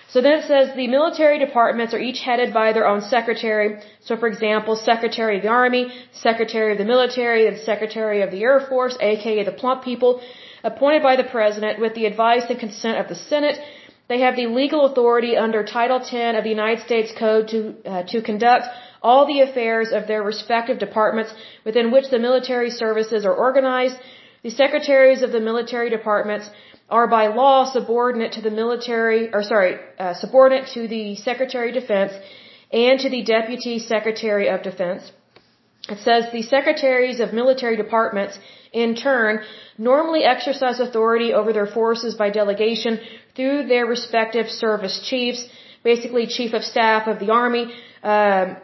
So then it says the military departments are each headed by their own secretary. So for example, Secretary of the Army, Secretary of the Military, and Secretary of the Air Force, aka the plump people, appointed by the President with the advice and consent of the Senate. They have the legal authority under Title 10 of the United States Code to, uh, to conduct all the affairs of their respective departments within which the military services are organized. The secretaries of the military departments are by law subordinate to the military, or sorry, uh, subordinate to the Secretary of Defense and to the Deputy Secretary of Defense. It says the secretaries of military departments, in turn, normally exercise authority over their forces by delegation through their respective service chiefs, basically chief of staff of the army, um,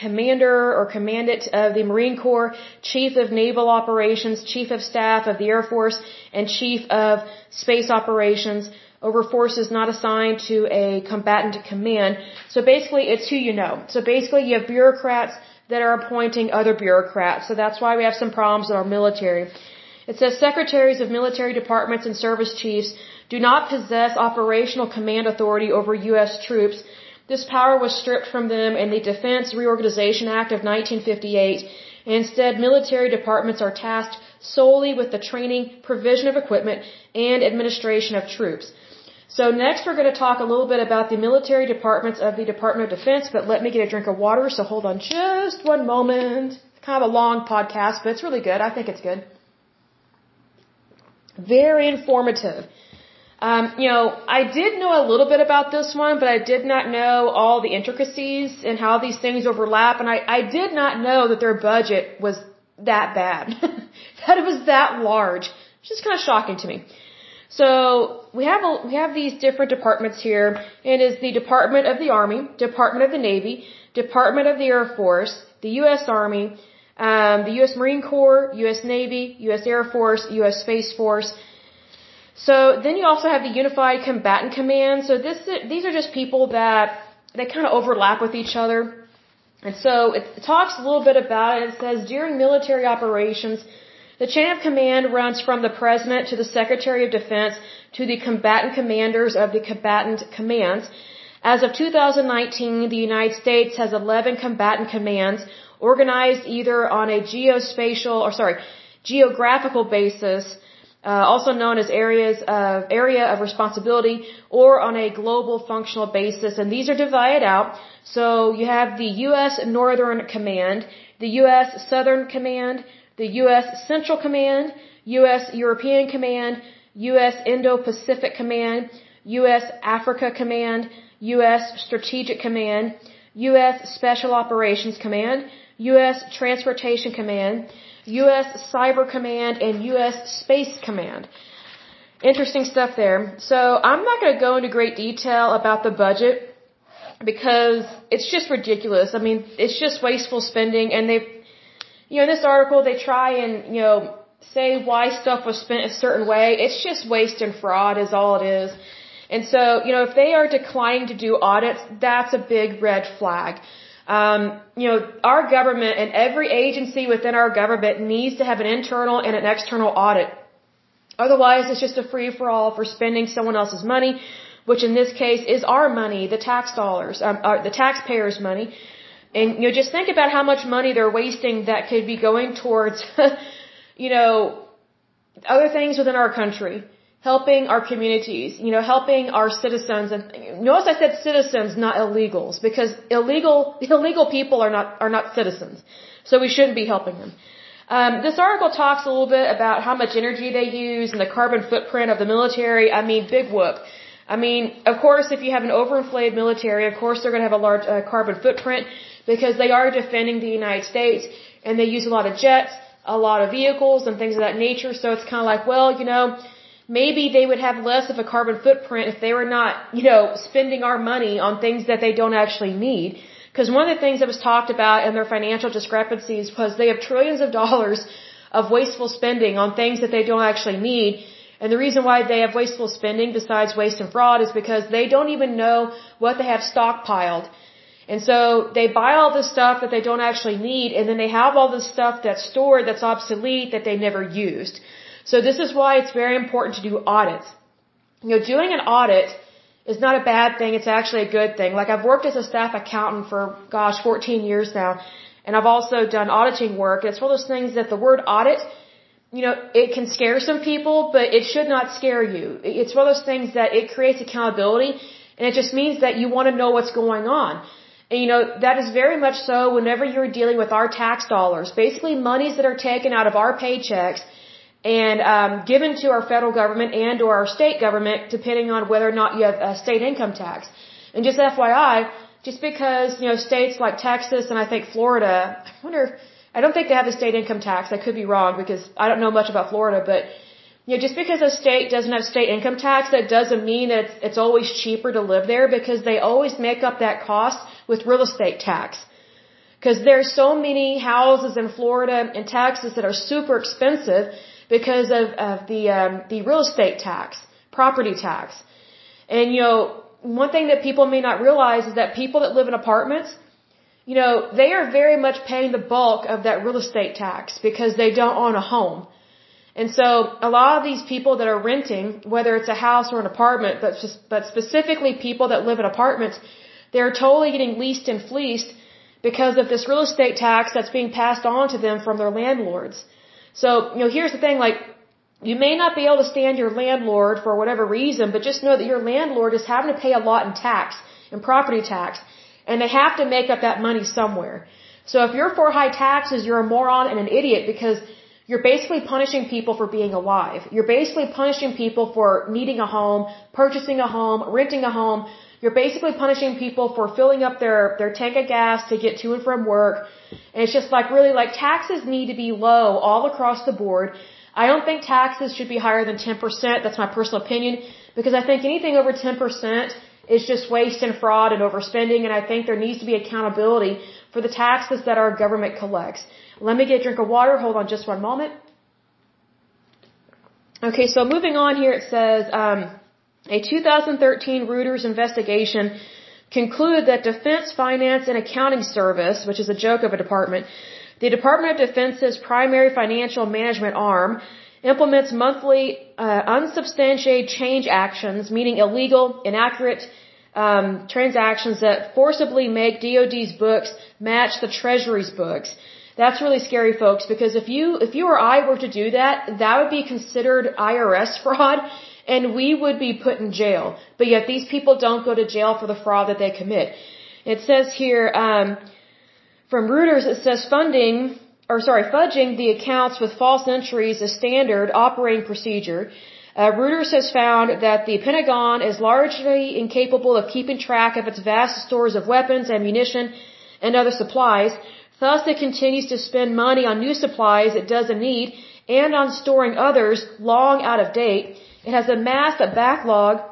commander or commandant of uh, the Marine Corps, chief of naval operations, chief of staff of the Air Force, and chief of space operations over forces not assigned to a combatant command. So basically, it's who you know. So basically, you have bureaucrats that are appointing other bureaucrats. So that's why we have some problems in our military. It says secretaries of military departments and service chiefs do not possess operational command authority over U.S. troops this power was stripped from them in the Defense Reorganization Act of 1958. Instead, military departments are tasked solely with the training, provision of equipment, and administration of troops. So next we're going to talk a little bit about the military departments of the Department of Defense, but let me get a drink of water, so hold on just one moment. It's kind of a long podcast, but it's really good. I think it's good. Very informative. Um, you know, I did know a little bit about this one, but I did not know all the intricacies and how these things overlap. And I, I did not know that their budget was that bad, that it was that large. It's just kind of shocking to me. So we have a, we have these different departments here. And It is the Department of the Army, Department of the Navy, Department of the Air Force, the U.S. Army, um, the U.S. Marine Corps, U.S. Navy, U.S. Air Force, U.S. Space Force, so then you also have the Unified Combatant Command. So this these are just people that they kind of overlap with each other. And so it talks a little bit about it. It says during military operations, the chain of command runs from the President to the Secretary of Defense to the combatant commanders of the combatant commands. As of 2019, the United States has 11 combatant commands organized either on a geospatial or sorry, geographical basis uh, also known as areas of area of responsibility or on a global functional basis and these are divided out so you have the US Northern Command the US Southern Command the US Central Command US European Command US Indo-Pacific Command US Africa Command US Strategic Command US Special Operations Command U.S. Transportation Command, U.S. Cyber Command, and U.S. Space Command. Interesting stuff there. So I'm not going to go into great detail about the budget because it's just ridiculous. I mean, it's just wasteful spending and they, you know, in this article they try and, you know, say why stuff was spent a certain way. It's just waste and fraud is all it is. And so, you know, if they are declining to do audits, that's a big red flag. Um, you know, our government and every agency within our government needs to have an internal and an external audit. Otherwise, it's just a free for all for spending someone else's money, which in this case is our money, the tax dollars, um, uh, the taxpayers' money. And you know, just think about how much money they're wasting that could be going towards, you know, other things within our country, helping our communities, you know, helping our citizens. And notice I said citizens, not illegals, because illegal illegal people are not are not citizens, so we shouldn't be helping them. Um, this article talks a little bit about how much energy they use and the carbon footprint of the military. I mean, big whoop. I mean, of course, if you have an overinflated military, of course they're going to have a large uh, carbon footprint because they are defending the United States and they use a lot of jets, a lot of vehicles and things of that nature. So it's kind of like, well, you know, maybe they would have less of a carbon footprint if they were not, you know, spending our money on things that they don't actually need. Because one of the things that was talked about in their financial discrepancies was they have trillions of dollars of wasteful spending on things that they don't actually need. And the reason why they have wasteful spending besides waste and fraud is because they don't even know what they have stockpiled. And so they buy all this stuff that they don't actually need and then they have all this stuff that's stored that's obsolete that they never used. So this is why it's very important to do audits. You know, doing an audit is not a bad thing. It's actually a good thing. Like I've worked as a staff accountant for, gosh, 14 years now. And I've also done auditing work. It's one of those things that the word audit, you know, it can scare some people, but it should not scare you. It's one of those things that it creates accountability and it just means that you want to know what's going on. And you know, that is very much so whenever you're dealing with our tax dollars. Basically monies that are taken out of our paychecks and um, given to our federal government and or our state government, depending on whether or not you have a state income tax. And just FYI, just because you know states like Texas and I think Florida, I wonder, I don't think they have a state income tax. I could be wrong because I don't know much about Florida, but you know, just because a state doesn't have state income tax, that doesn't mean that it's, it's always cheaper to live there because they always make up that cost with real estate tax. Because there's so many houses in Florida and Texas that are super expensive because of, of the um, the real estate tax, property tax. And you know, one thing that people may not realize is that people that live in apartments, you know, they are very much paying the bulk of that real estate tax because they don't own a home. And so a lot of these people that are renting, whether it's a house or an apartment, but just, but specifically people that live in apartments, they're totally getting leased and fleeced because of this real estate tax that's being passed on to them from their landlords. So, you know, here's the thing, like, you may not be able to stand your landlord for whatever reason, but just know that your landlord is having to pay a lot in tax, in property tax, and they have to make up that money somewhere. So if you're for high taxes, you're a moron and an idiot because you're basically punishing people for being alive. You're basically punishing people for needing a home, purchasing a home, renting a home, you're basically punishing people for filling up their, their tank of gas to get to and from work. And it's just like really like taxes need to be low all across the board. I don't think taxes should be higher than 10%. That's my personal opinion. Because I think anything over 10% is just waste and fraud and overspending. And I think there needs to be accountability for the taxes that our government collects. Let me get a drink of water. Hold on just one moment. Okay, so moving on here, it says, um, a 2013 Reuters investigation concluded that Defense Finance and Accounting Service, which is a joke of a department, the Department of Defense's primary financial management arm, implements monthly uh, unsubstantiated change actions, meaning illegal, inaccurate um, transactions that forcibly make DoD's books match the Treasury's books. That's really scary, folks, because if you if you or I were to do that, that would be considered IRS fraud and we would be put in jail. But yet these people don't go to jail for the fraud that they commit. It says here, um, from Reuters, it says funding, or sorry, fudging the accounts with false entries is standard operating procedure. Uh, Reuters has found that the Pentagon is largely incapable of keeping track of its vast stores of weapons, ammunition, and other supplies. Thus, it continues to spend money on new supplies it doesn't need and on storing others long out of date. It has amassed a backlog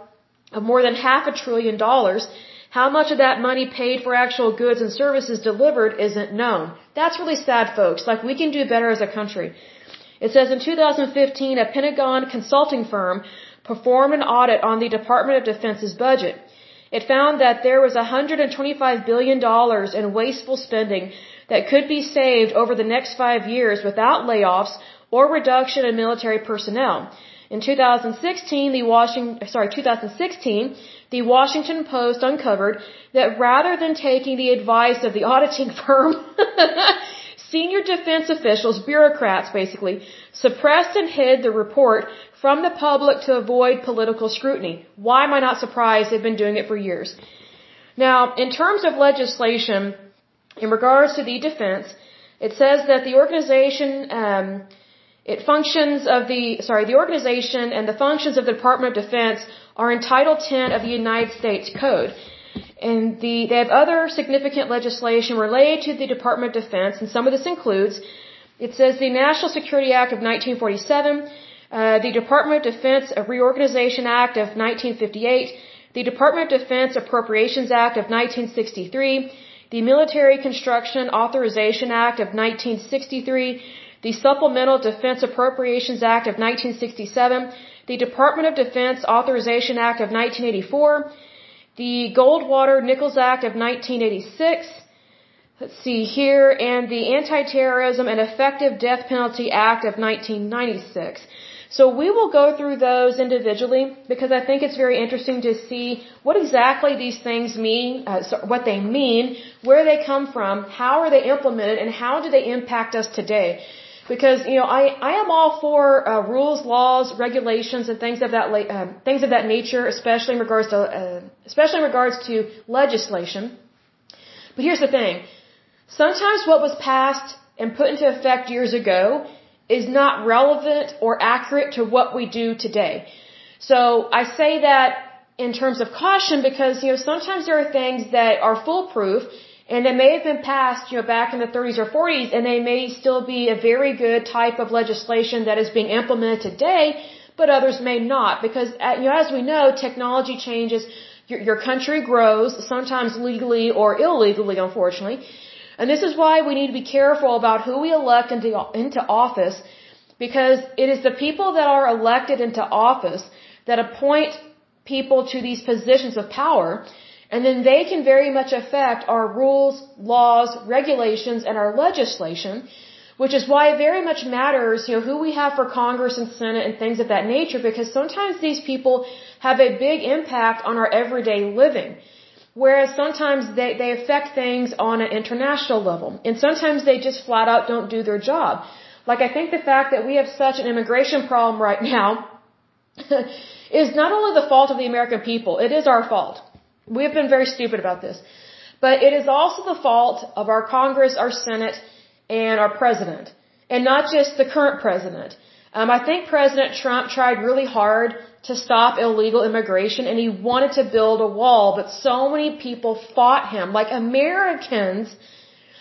of more than half a trillion dollars. How much of that money paid for actual goods and services delivered isn't known. That's really sad, folks. Like, we can do better as a country. It says in 2015, a Pentagon consulting firm performed an audit on the Department of Defense's budget. It found that there was $125 billion in wasteful spending that could be saved over the next five years without layoffs or reduction in military personnel. In 2016, the Washington, sorry, 2016, the Washington Post uncovered that rather than taking the advice of the auditing firm, senior defense officials, bureaucrats basically, suppressed and hid the report from the public to avoid political scrutiny. Why am I not surprised? They've been doing it for years. Now, in terms of legislation, in regards to the defense, it says that the organization, um, it functions of the, sorry, the organization and the functions of the Department of Defense are in Title 10 of the United States Code. And the, they have other significant legislation related to the Department of Defense, and some of this includes, it says the National Security Act of 1947, uh, the Department of Defense Reorganization Act of 1958, the Department of Defense Appropriations Act of 1963, the Military Construction Authorization Act of 1963, the Supplemental Defense Appropriations Act of 1967, the Department of Defense Authorization Act of 1984, the Goldwater Nichols Act of 1986, let's see here, and the Anti-Terrorism and Effective Death Penalty Act of 1996. So we will go through those individually because I think it's very interesting to see what exactly these things mean, uh, so what they mean, where they come from, how are they implemented, and how do they impact us today. Because you know, I I am all for uh, rules, laws, regulations, and things of that uh, things of that nature, especially in regards to uh, especially in regards to legislation. But here's the thing: sometimes what was passed and put into effect years ago is not relevant or accurate to what we do today. So I say that in terms of caution because, you know, sometimes there are things that are foolproof and they may have been passed, you know, back in the 30s or 40s and they may still be a very good type of legislation that is being implemented today, but others may not because, uh, you know, as we know, technology changes, your, your country grows, sometimes legally or illegally, unfortunately. And this is why we need to be careful about who we elect into, into office because it is the people that are elected into office that appoint people to these positions of power and then they can very much affect our rules, laws, regulations, and our legislation, which is why it very much matters, you know, who we have for Congress and Senate and things of that nature, because sometimes these people have a big impact on our everyday living. Whereas sometimes they, they affect things on an international level. And sometimes they just flat out don't do their job. Like I think the fact that we have such an immigration problem right now is not only the fault of the American people, it is our fault. We have been very stupid about this. But it is also the fault of our Congress, our Senate, and our President. And not just the current President. Um, I think President Trump tried really hard to stop illegal immigration and he wanted to build a wall, but so many people fought him. Like Americans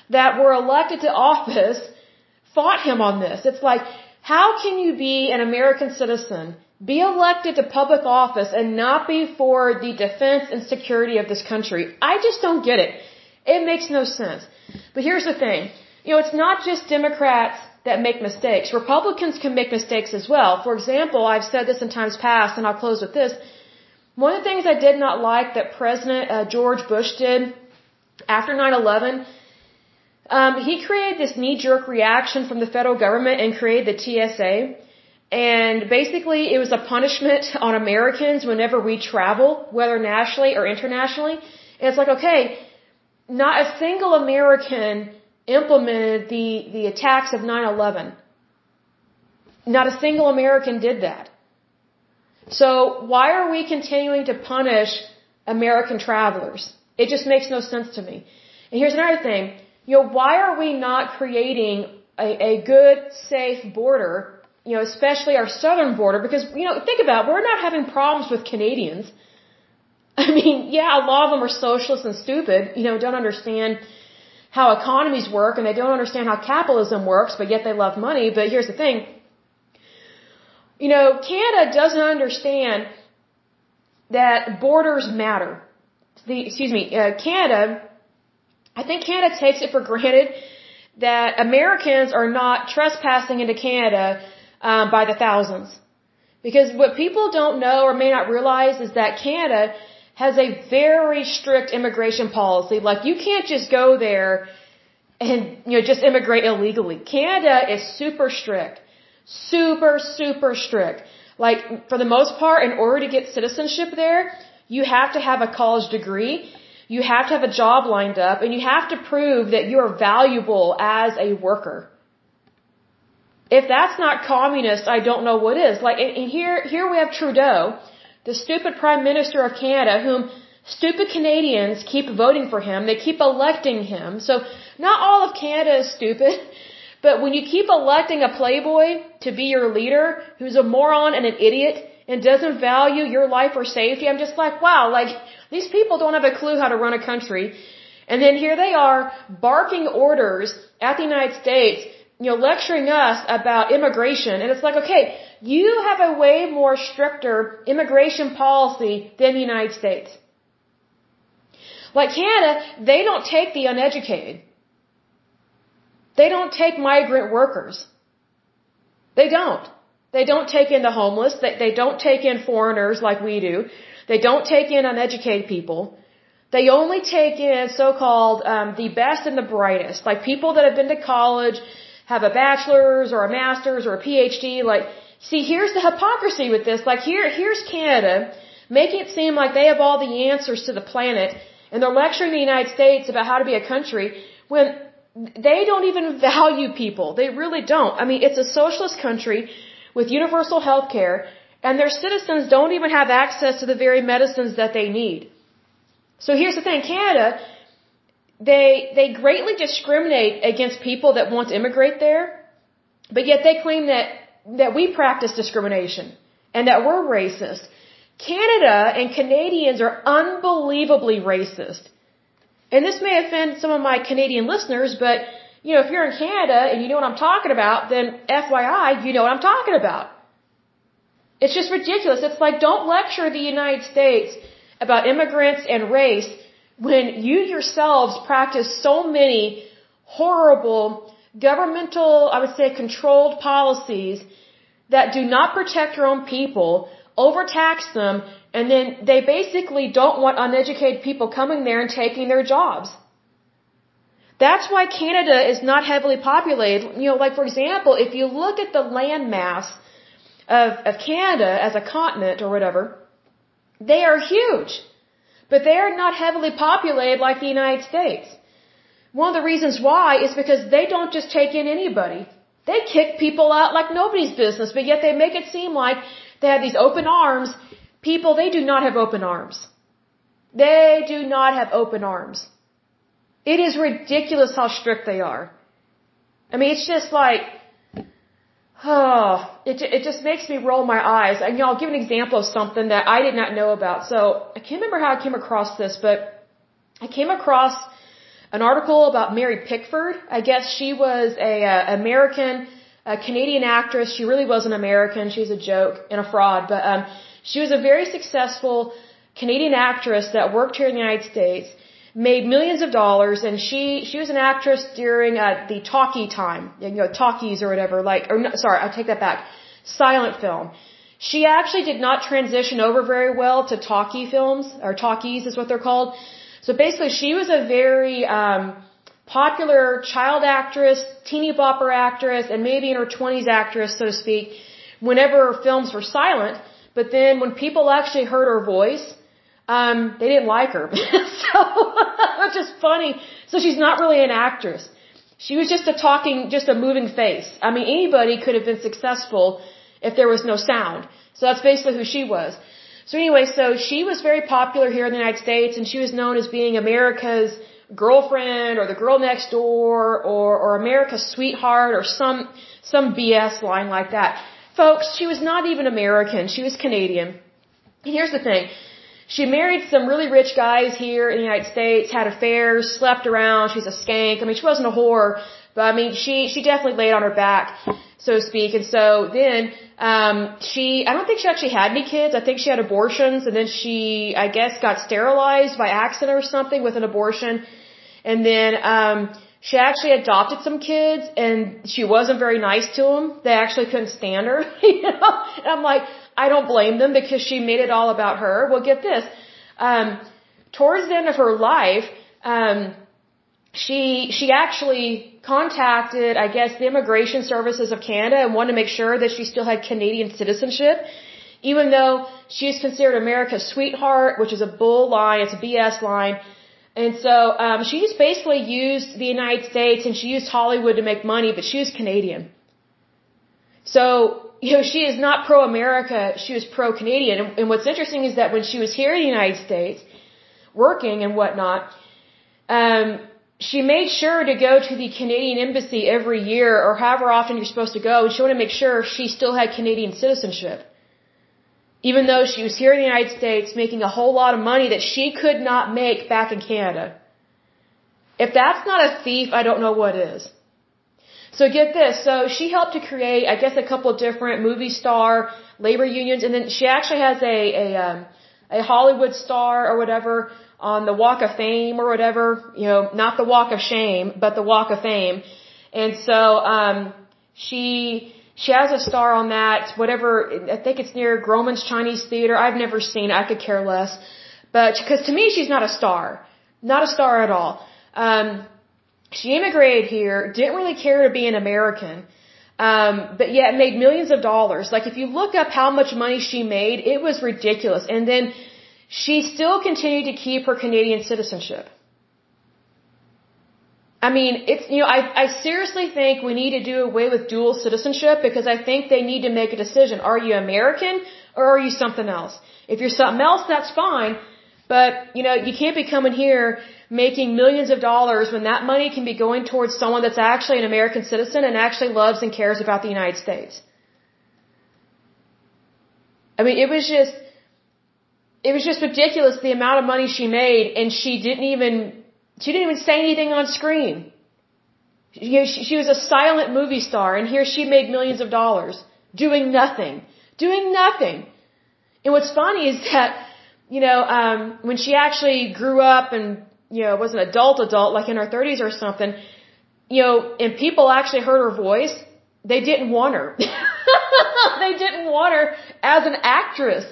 that were elected to office fought him on this. It's like, how can you be an American citizen, be elected to public office and not be for the defense and security of this country? I just don't get it. It makes no sense. But here's the thing. You know, it's not just Democrats that make mistakes. Republicans can make mistakes as well. For example, I've said this in times past, and I'll close with this. One of the things I did not like that President uh, George Bush did after 9/11, um, he created this knee-jerk reaction from the federal government and created the TSA. And basically, it was a punishment on Americans whenever we travel, whether nationally or internationally. And it's like, okay, not a single American implemented the, the attacks of 9-11. Not a single American did that. So why are we continuing to punish American travelers? It just makes no sense to me. And here's another thing. You know, why are we not creating a, a good, safe border, you know, especially our southern border? Because, you know, think about it, we're not having problems with Canadians. I mean, yeah, a lot of them are socialists and stupid, you know, don't understand how economies work and they don't understand how capitalism works, but yet they love money. But here's the thing. You know, Canada doesn't understand that borders matter. The, excuse me, uh, Canada, I think Canada takes it for granted that Americans are not trespassing into Canada um, by the thousands. Because what people don't know or may not realize is that Canada has a very strict immigration policy. Like you can't just go there and you know just immigrate illegally. Canada is super strict. Super super strict. Like, for the most part, in order to get citizenship there, you have to have a college degree, you have to have a job lined up, and you have to prove that you are valuable as a worker. If that's not communist, I don't know what is. Like, and here, here we have Trudeau, the stupid Prime Minister of Canada, whom stupid Canadians keep voting for him. They keep electing him. So, not all of Canada is stupid. But when you keep electing a playboy to be your leader who's a moron and an idiot and doesn't value your life or safety, I'm just like, wow, like these people don't have a clue how to run a country. And then here they are barking orders at the United States, you know, lecturing us about immigration. And it's like, okay, you have a way more stricter immigration policy than the United States. Like Canada, they don't take the uneducated. They don't take migrant workers. They don't. They don't take in the homeless. They, they don't take in foreigners like we do. They don't take in uneducated people. They only take in so-called um, the best and the brightest, like people that have been to college, have a bachelor's or a master's or a PhD. Like, see, here's the hypocrisy with this. Like, here, here's Canada making it seem like they have all the answers to the planet, and they're lecturing the United States about how to be a country when they don't even value people. They really don't. I mean, it's a socialist country with universal health care, and their citizens don't even have access to the very medicines that they need. So here's the thing, Canada, they, they greatly discriminate against people that want to immigrate there, but yet they claim that, that we practice discrimination and that we're racist. Canada and Canadians are unbelievably racist. And this may offend some of my Canadian listeners, but you know, if you're in Canada and you know what I'm talking about, then FYI, you know what I'm talking about. It's just ridiculous. It's like don't lecture the United States about immigrants and race when you yourselves practice so many horrible governmental, I would say controlled policies that do not protect your own people, overtax them, and then they basically don't want uneducated people coming there and taking their jobs. That's why Canada is not heavily populated. You know, like for example, if you look at the land mass of, of Canada as a continent or whatever, they are huge. But they are not heavily populated like the United States. One of the reasons why is because they don't just take in anybody. They kick people out like nobody's business, but yet they make it seem like they have these open arms People, they do not have open arms. They do not have open arms. It is ridiculous how strict they are. I mean, it's just like, oh, it, it just makes me roll my eyes. And, you know, I'll give an example of something that I did not know about. So, I can't remember how I came across this, but I came across an article about Mary Pickford. I guess she was a, a American, a Canadian actress. She really wasn't American. She's a joke and a fraud, but um, she was a very successful Canadian actress that worked here in the United States, made millions of dollars, and she she was an actress during uh, the talkie time, you know, talkies or whatever. Like, or no, sorry, I take that back. Silent film. She actually did not transition over very well to talkie films or talkies is what they're called. So basically, she was a very um, popular child actress, teeny bopper actress, and maybe in her 20s actress, so to speak. Whenever her films were silent, but then when people actually heard her voice, um, they didn't like her. so, which is funny. So she's not really an actress. She was just a talking, just a moving face. I mean, anybody could have been successful if there was no sound. So that's basically who she was. So anyway, so she was very popular here in the United States and she was known as being America's girlfriend or the girl next door or, or America's sweetheart or some, some BS line like that. Folks, she was not even American. She was Canadian. And here's the thing. She married some really rich guys here in the United States, had affairs, slept around. She's a skank. I mean, she wasn't a whore, but I mean, she, she definitely laid on her back, so to speak. And so then, um, she, I don't think she actually had any kids. I think she had abortions and then she, I guess, got sterilized by accident or something with an abortion. And then, um, she actually adopted some kids and she wasn't very nice to them. They actually couldn't stand her, you know? And I'm like, I don't blame them because she made it all about her. Well, get this. Um, towards the end of her life, um, she, she actually contacted, I guess, the immigration services of Canada and wanted to make sure that she still had Canadian citizenship. even though she is considered America's sweetheart, which is a bull line, it's a BS line. And so um, she just basically used the United States and she used Hollywood to make money, but she was Canadian. So, you know, she is not pro-America, she was pro-Canadian. And, and what's interesting is that when she was here in the United States, working and whatnot, um, she made sure to go to the Canadian embassy every year or however often you're supposed to go, and she wanted to make sure she still had Canadian citizenship. Even though she was here in the United States making a whole lot of money that she could not make back in Canada. If that's not a thief, I don't know what is. So get this. So she helped to create, I guess, a couple different movie star labor unions, and then she actually has a a um, a Hollywood star or whatever on the Walk of Fame or whatever. You know, not the Walk of Shame, but the Walk of Fame. And so um, she she has a star on that. Whatever I think it's near Grauman's Chinese Theater. I've never seen. it. I could care less. But because to me she's not a star, not a star at all. Um, she immigrated here, didn't really care to be an American, um, but yet made millions of dollars. Like if you look up how much money she made, it was ridiculous. And then she still continued to keep her Canadian citizenship. I mean, it's, you know, I, I seriously think we need to do away with dual citizenship because I think they need to make a decision. Are you American or are you something else? If you're something else, that's fine. But, you know, you can't be coming here making millions of dollars when that money can be going towards someone that's actually an American citizen and actually loves and cares about the United States. I mean, it was just, it was just ridiculous the amount of money she made and she didn't even, she didn't even say anything on screen. She, she was a silent movie star and here she made millions of dollars doing nothing, doing nothing. And what's funny is that, you know, um, when she actually grew up and you know, was an adult adult, like in her 30s or something, you know, and people actually heard her voice, they didn't want her. they didn't want her as an actress.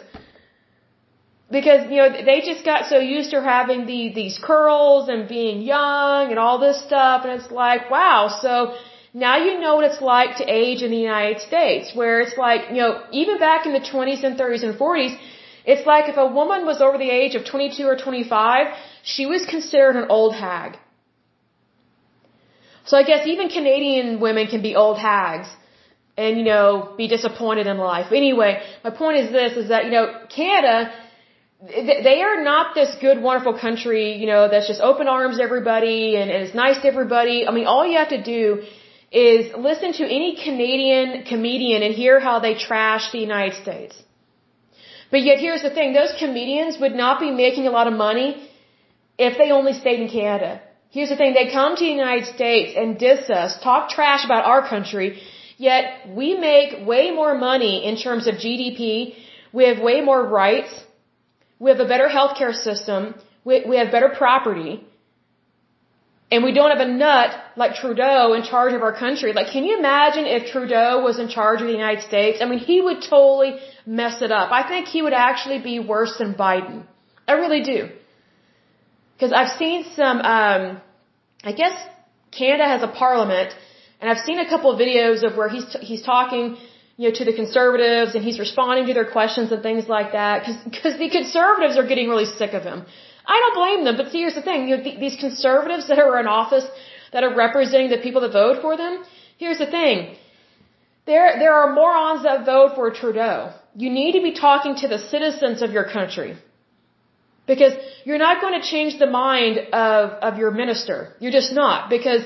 Because, you know, they just got so used to having the, these curls and being young and all this stuff, and it's like, wow, so now you know what it's like to age in the United States, where it's like, you know, even back in the 20s and 30s and 40s, it's like if a woman was over the age of 22 or 25, she was considered an old hag. So I guess even Canadian women can be old hags and, you know, be disappointed in life. Anyway, my point is this, is that, you know, Canada, they are not this good, wonderful country, you know, that's just open arms everybody and, and is nice to everybody. I mean, all you have to do is listen to any Canadian comedian and hear how they trash the United States. But yet here's the thing, those comedians would not be making a lot of money if they only stayed in Canada. Here's the thing, they come to the United States and diss us, talk trash about our country, yet we make way more money in terms of GDP, we have way more rights, we have a better healthcare system, we, we have better property, and we don't have a nut like Trudeau in charge of our country. Like, can you imagine if Trudeau was in charge of the United States? I mean, he would totally mess it up. I think he would actually be worse than Biden. I really do. Because I've seen some, um, I guess Canada has a parliament, and I've seen a couple of videos of where he's he's talking, you know, to the conservatives, and he's responding to their questions and things like that. Because the conservatives are getting really sick of him. I don't blame them, but see, here's the thing: you know, th these conservatives that are in office, that are representing the people that vote for them. Here's the thing: there there are morons that vote for Trudeau. You need to be talking to the citizens of your country. Because you're not going to change the mind of, of your minister. You're just not. Because,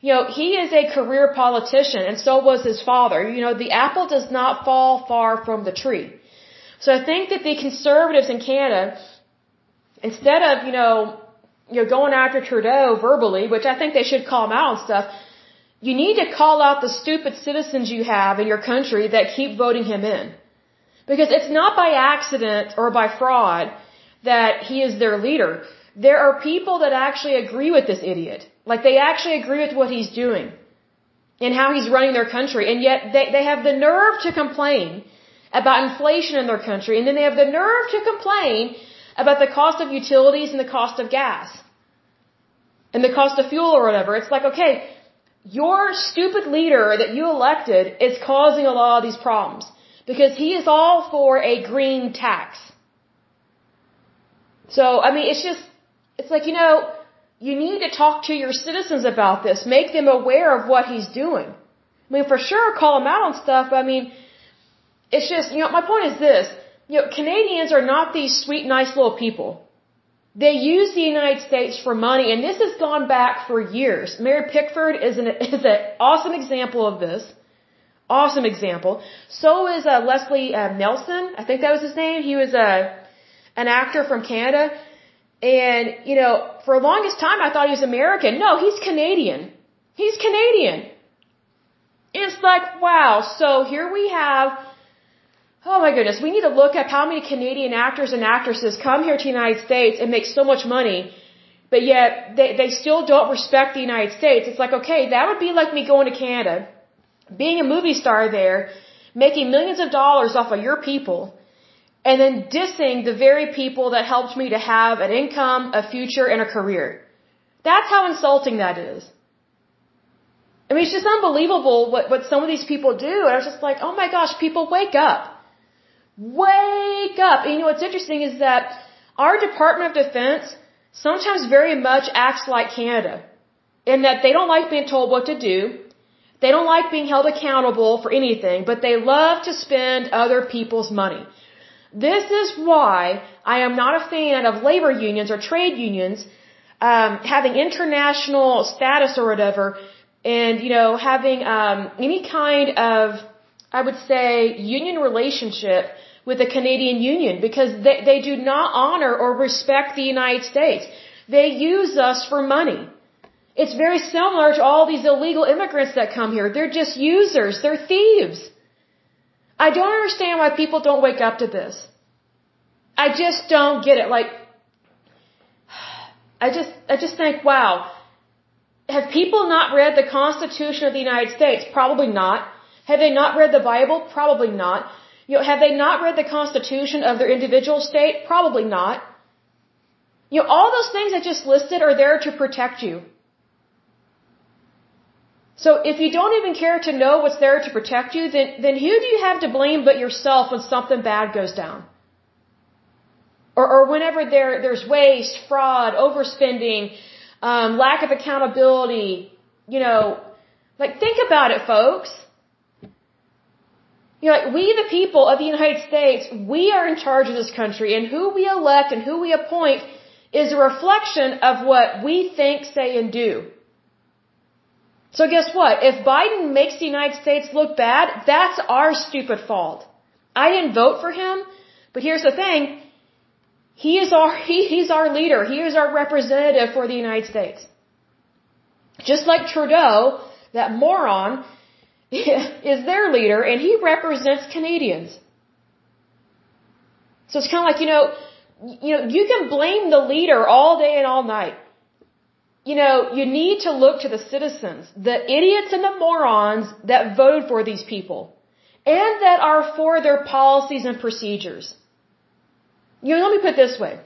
you know, he is a career politician and so was his father. You know, the apple does not fall far from the tree. So I think that the conservatives in Canada, instead of, you know, you know, going after Trudeau verbally, which I think they should call him out and stuff, you need to call out the stupid citizens you have in your country that keep voting him in. Because it's not by accident or by fraud that he is their leader. There are people that actually agree with this idiot. Like they actually agree with what he's doing and how he's running their country. And yet they, they have the nerve to complain about inflation in their country. And then they have the nerve to complain about the cost of utilities and the cost of gas and the cost of fuel or whatever. It's like, okay, your stupid leader that you elected is causing a lot of these problems. because he is all for a green tax. So, I mean, it's just, it's like, you know, you need to talk to your citizens about this. Make them aware of what he's doing. I mean, for sure, call him out on stuff, but I mean, it's just, you know, my point is this. You know, Canadians are not these sweet, nice little people. They use the United States for money, and this has gone back for years. Mary Pickford is an, is an awesome example of this. Awesome example. So is uh, Leslie uh, Nielsen. I think that was his name. He was a, uh, an actor from Canada. And, you know, for the longest time I thought he was American. No, he's Canadian. He's Canadian. It's like, wow. So here we have, my goodness, we need to look at how many Canadian actors and actresses come here to the United States and make so much money, but yet they, they still don't respect the United States. It's like, okay, that would be like me going to Canada, being a movie star there, making millions of dollars off of your people, and then dissing the very people that helped me to have an income, a future, and a career. That's how insulting that is. I mean, it's just unbelievable what, what some of these people do. And I was just like, oh my gosh, people wake up. Wake up. And you know what's interesting is that our Department of Defense sometimes very much acts like Canada in that they don't like being told what to do. They don't like being held accountable for anything, but they love to spend other people's money. This is why I am not a fan of labor unions or trade unions um, having international status or whatever, and you know having um, any kind of, I would say, union relationship with the Canadian Union because they, they do not honor or respect the United States. They use us for money. It's very similar to all these illegal immigrants that come here. They're just users. They're thieves. I don't understand why people don't wake up to this. I just don't get it. Like, I just, I just think, wow. Have people not read the Constitution of the United States? Probably not. Have they not read the Bible? Probably not. You know, have they not read the Constitution of their individual state? Probably not. You know, all those things I just listed are there to protect you. So if you don't even care to know what's there to protect you, then, then who do you have to blame but yourself when something bad goes down? Or, or whenever there, there's waste, fraud, overspending, um, lack of accountability, you know, like think about it, folks. You know, like we the people of the United States, we are in charge of this country and who we elect and who we appoint is a reflection of what we think, say, and do. So guess what? If Biden makes the United States look bad, that's our stupid fault. I didn't vote for him, but here's the thing. He is our, he, he's our leader. He is our representative for the United States. Just like Trudeau, that moron, is their leader and he represents Canadians. So it's kind of like, you know, you know, you can blame the leader all day and all night you know, you need to look to the citizens, the idiots and the morons that voted for these people, and that are for their policies and procedures. You know, let me put it this way.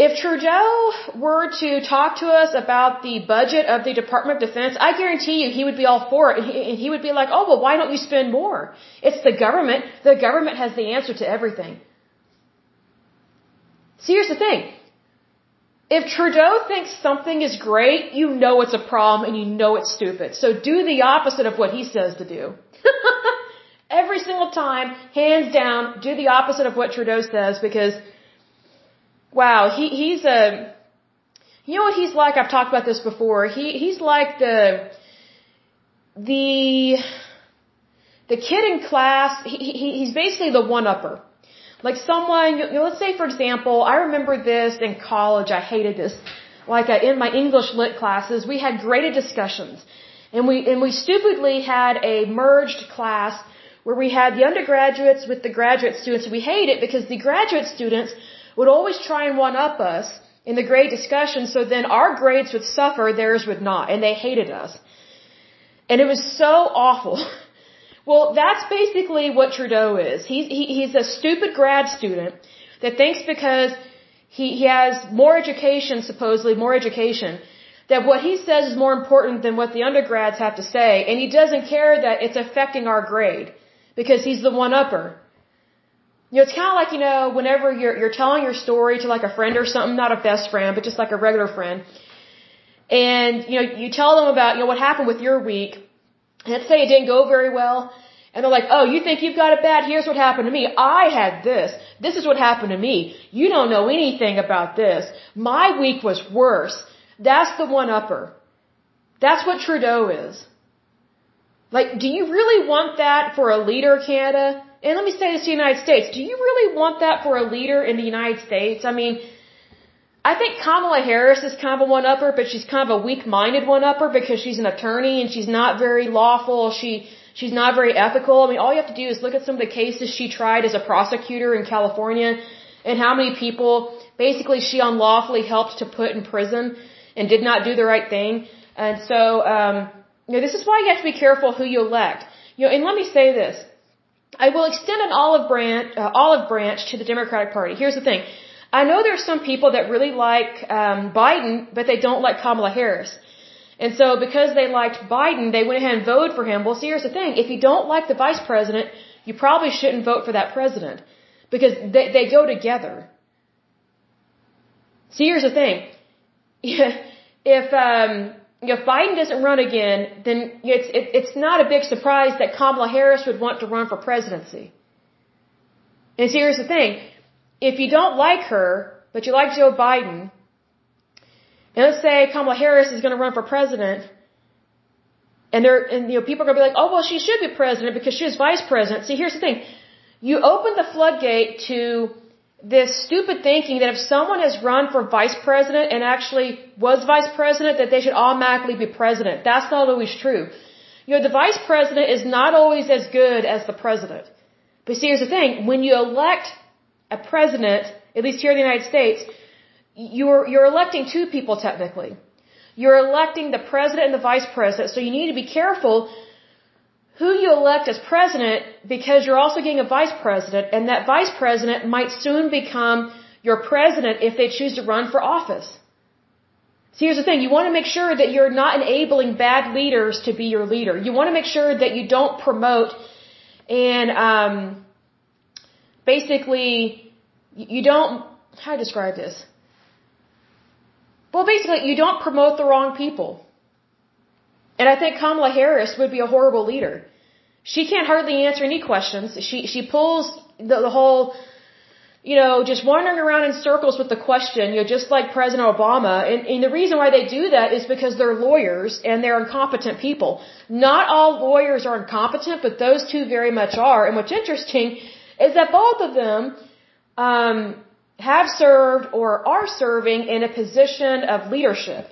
If Trudeau were to talk to us about the budget of the Department of Defense, I guarantee you he would be all for it. And he would be like, oh, well, why don't you spend more? It's the government. The government has the answer to everything. See, here's the thing. If Trudeau thinks something is great, you know it's a problem and you know it's stupid. So do the opposite of what he says to do. Every single time, hands down, do the opposite of what Trudeau says because, wow, he, he's a, you know what he's like? I've talked about this before. He, he's like the, the, the kid in class, he, he, he's basically the one-upper. Like someone, you know, let's say for example, I remember this in college. I hated this. Like uh, in my English lit classes, we had graded discussions, and we and we stupidly had a merged class where we had the undergraduates with the graduate students. We hate it because the graduate students would always try and one up us in the grade discussion. So then our grades would suffer, theirs would not, and they hated us. And it was so awful. Well, that's basically what Trudeau is. He's, he, he's a stupid grad student that thinks because he, he has more education, supposedly more education, that what he says is more important than what the undergrads have to say, and he doesn't care that it's affecting our grade. because he's the one upper. You know, it's kind of like, you know, whenever you're, you're telling your story to like a friend or something, not a best friend, but just like a regular friend. And, you know, you tell them about, you know, what happened with your week. Let's say it didn't go very well. And they're like, oh, you think you've got it bad? Here's what happened to me. I had this. This is what happened to me. You don't know anything about this. My week was worse. That's the one upper. That's what Trudeau is. Like, do you really want that for a leader Canada? And let me say this to the United States. Do you really want that for a leader in the United States? I mean, I think Kamala Harris is kind of a one-upper, but she's kind of a weak-minded one-upper because she's an attorney and she's not very lawful. She She's not very ethical. I mean, all you have to do is look at some of the cases she tried as a prosecutor in California and how many people basically she unlawfully helped to put in prison and did not do the right thing. And so, um, you know, this is why you have to be careful who you elect. You know, and let me say this. I will extend an olive branch, uh, olive branch to the Democratic Party. Here's the thing. I know there's some people that really like um, Biden, but they don't like Kamala Harris. And so because they liked Biden, they went ahead and voted for him. Well, see, here's the thing. If you don't like the vice president, you probably shouldn't vote for that president. Because they, they go together. See, here's the thing. if, um, if Biden doesn't run again, then it's, it, it's not a big surprise that Kamala Harris would want to run for presidency. And see, here's the thing. If you don't like her, but you like Joe Biden, and let's say Kamala Harris is going to run for president, and there, and you know, people are going to be like, oh well, she should be president because she is vice president. See, here's the thing: you open the floodgate to this stupid thinking that if someone has run for vice president and actually was vice president, that they should automatically be president. That's not always true. You know, the vice president is not always as good as the president. But see, here's the thing: when you elect a president, at least here in the United States, you're, you're electing two people technically. You're electing the president and the vice president, so you need to be careful who you elect as president because you're also getting a vice president, and that vice president might soon become your president if they choose to run for office. See, here's the thing. You want to make sure that you're not enabling bad leaders to be your leader. You want to make sure that you don't promote and um, basically you don't. How do I describe this? Well, basically, you don't promote the wrong people. And I think Kamala Harris would be a horrible leader. She can't hardly answer any questions. She she pulls the, the whole, you know, just wandering around in circles with the question, you know, just like President Obama. And, and the reason why they do that is because they're lawyers and they're incompetent people. Not all lawyers are incompetent, but those two very much are. And what's interesting is that both of them um, have served or are serving in a position of leadership.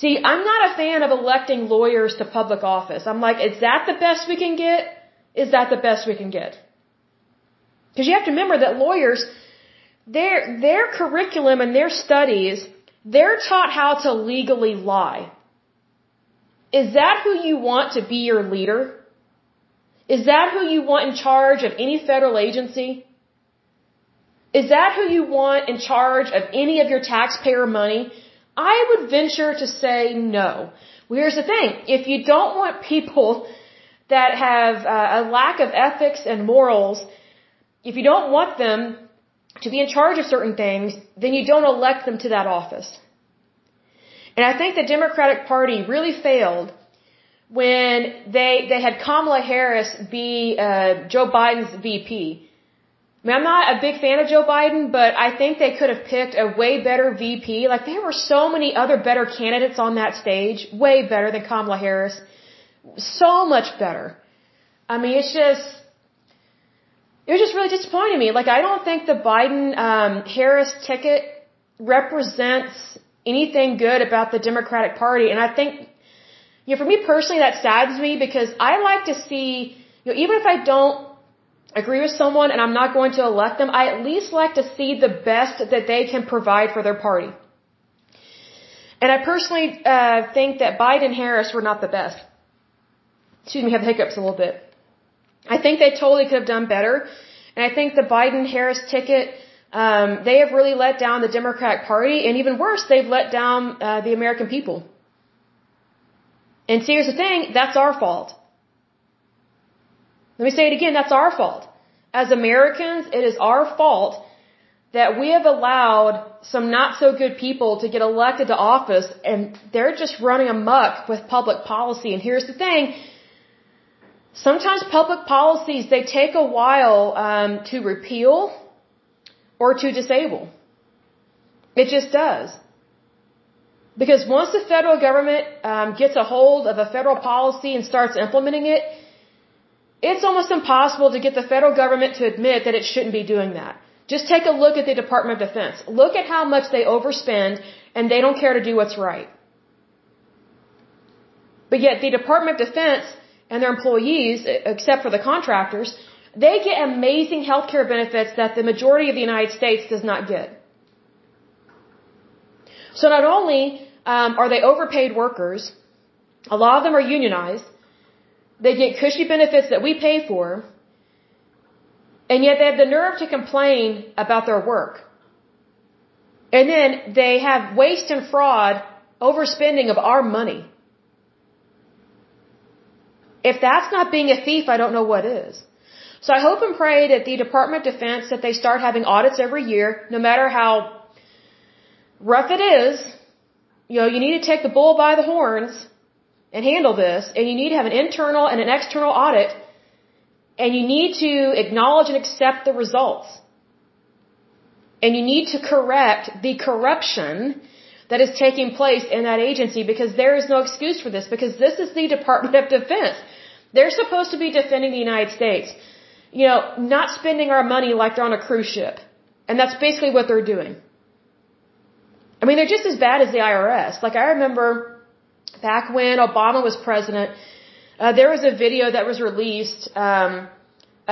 See, I'm not a fan of electing lawyers to public office. I'm like, is that the best we can get? Is that the best we can get? Because you have to remember that lawyers, their, their curriculum and their studies, they're taught how to legally lie. Is that who you want to be your leader? Is that who you want in charge of any federal agency? Is that who you want in charge of any of your taxpayer money? I would venture to say no. Well, here's the thing. If you don't want people that have uh, a lack of ethics and morals, if you don't want them to be in charge of certain things, then you don't elect them to that office. And I think the Democratic Party really failed when they they had Kamala Harris be uh, Joe Biden's VP. I mean, I'm not a big fan of Joe Biden, but I think they could have picked a way better VP. Like, there were so many other better candidates on that stage, way better than Kamala Harris. So much better. I mean, it's just, it was just really disappointing me. Like, I don't think the Biden um, Harris ticket represents anything good about the Democratic Party. And I think, you know, for me personally, that saddens me because I like to see, you know, even if I don't agree with someone and I'm not going to elect them, I at least like to see the best that they can provide for their party. And I personally uh, think that Biden and Harris were not the best. Excuse me, have hiccups a little bit. I think they totally could have done better. And I think the Biden Harris ticket, um, they have really let down the Democratic Party, and even worse, they've let down uh, the American people. And see, here's the thing: that's our fault. Let me say it again, that's our fault. As Americans, it is our fault that we have allowed some not so good people to get elected to office and they're just running amuck with public policy. And here's the thing. Sometimes public policies, they take a while um, to repeal or to disable. It just does. Because once the federal government um, gets a hold of a federal policy and starts implementing it, it's almost impossible to get the federal government to admit that it shouldn't be doing that. Just take a look at the Department of Defense. Look at how much they overspend and they don't care to do what's right. But yet the Department of Defense and their employees, except for the contractors, they get amazing health care benefits that the majority of the United States does not get. So not only um, are they overpaid workers, a lot of them are unionized, they get cushy benefits that we pay for, and yet they have the nerve to complain about their work. And then they have waste and fraud, overspending of our money. If that's not being a thief, I don't know what is. So I hope and pray that the Department of Defense, that they start having audits every year, no matter how rough it is, you know, you need to take the bull by the horns and handle this, and you need to have an internal and an external audit, and you need to acknowledge and accept the results. And you need to correct the corruption that is taking place in that agency because there is no excuse for this because this is the Department of Defense. They're supposed to be defending the United States. You know, not spending our money like they're on a cruise ship. And that's basically what they're doing. I mean, they're just as bad as the IRS. Like, I remember back when Obama was president, uh, there was a video that was released um,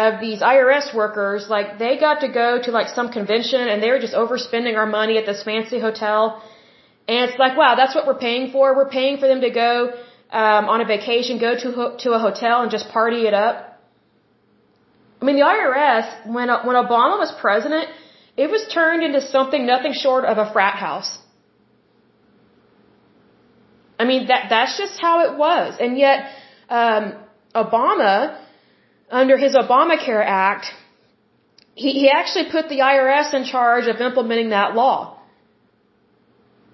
of these IRS workers. Like, they got to go to like some convention and they were just overspending our money at this fancy hotel. And it's like, wow, that's what we're paying for. We're paying for them to go um, on a vacation, go to to a hotel and just party it up. I mean, the IRS when when Obama was president, it was turned into something nothing short of a frat house. I mean, that, that's just how it was. And yet, um, Obama, under his Obamacare Act, he, he actually put the IRS in charge of implementing that law.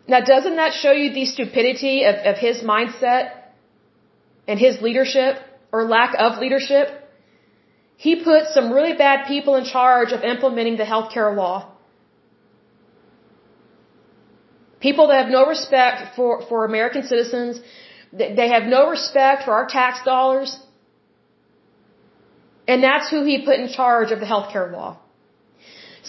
Now, doesn't that show you the stupidity of, of his mindset and his leadership or lack of leadership? He put some really bad people in charge of implementing the healthcare law. People that have no respect for, for American citizens. They have no respect for our tax dollars. And that's who he put in charge of the healthcare law.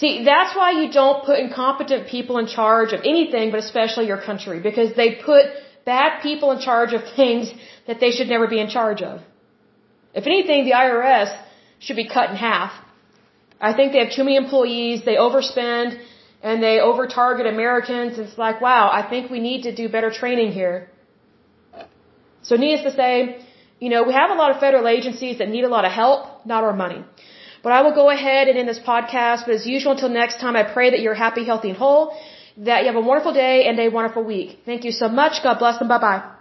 See, that's why you don't put incompetent people in charge of anything, but especially your country, because they put bad people in charge of things that they should never be in charge of. If anything, the IRS should be cut in half. I think they have too many employees, they overspend, and they over target Americans. It's like, wow, I think we need to do better training here. So needless to say, you know, we have a lot of federal agencies that need a lot of help, not our money. But I will go ahead and end this podcast. But as usual, until next time, I pray that you're happy, healthy, and whole, that you have a wonderful day and a wonderful week. Thank you so much. God bless and bye bye.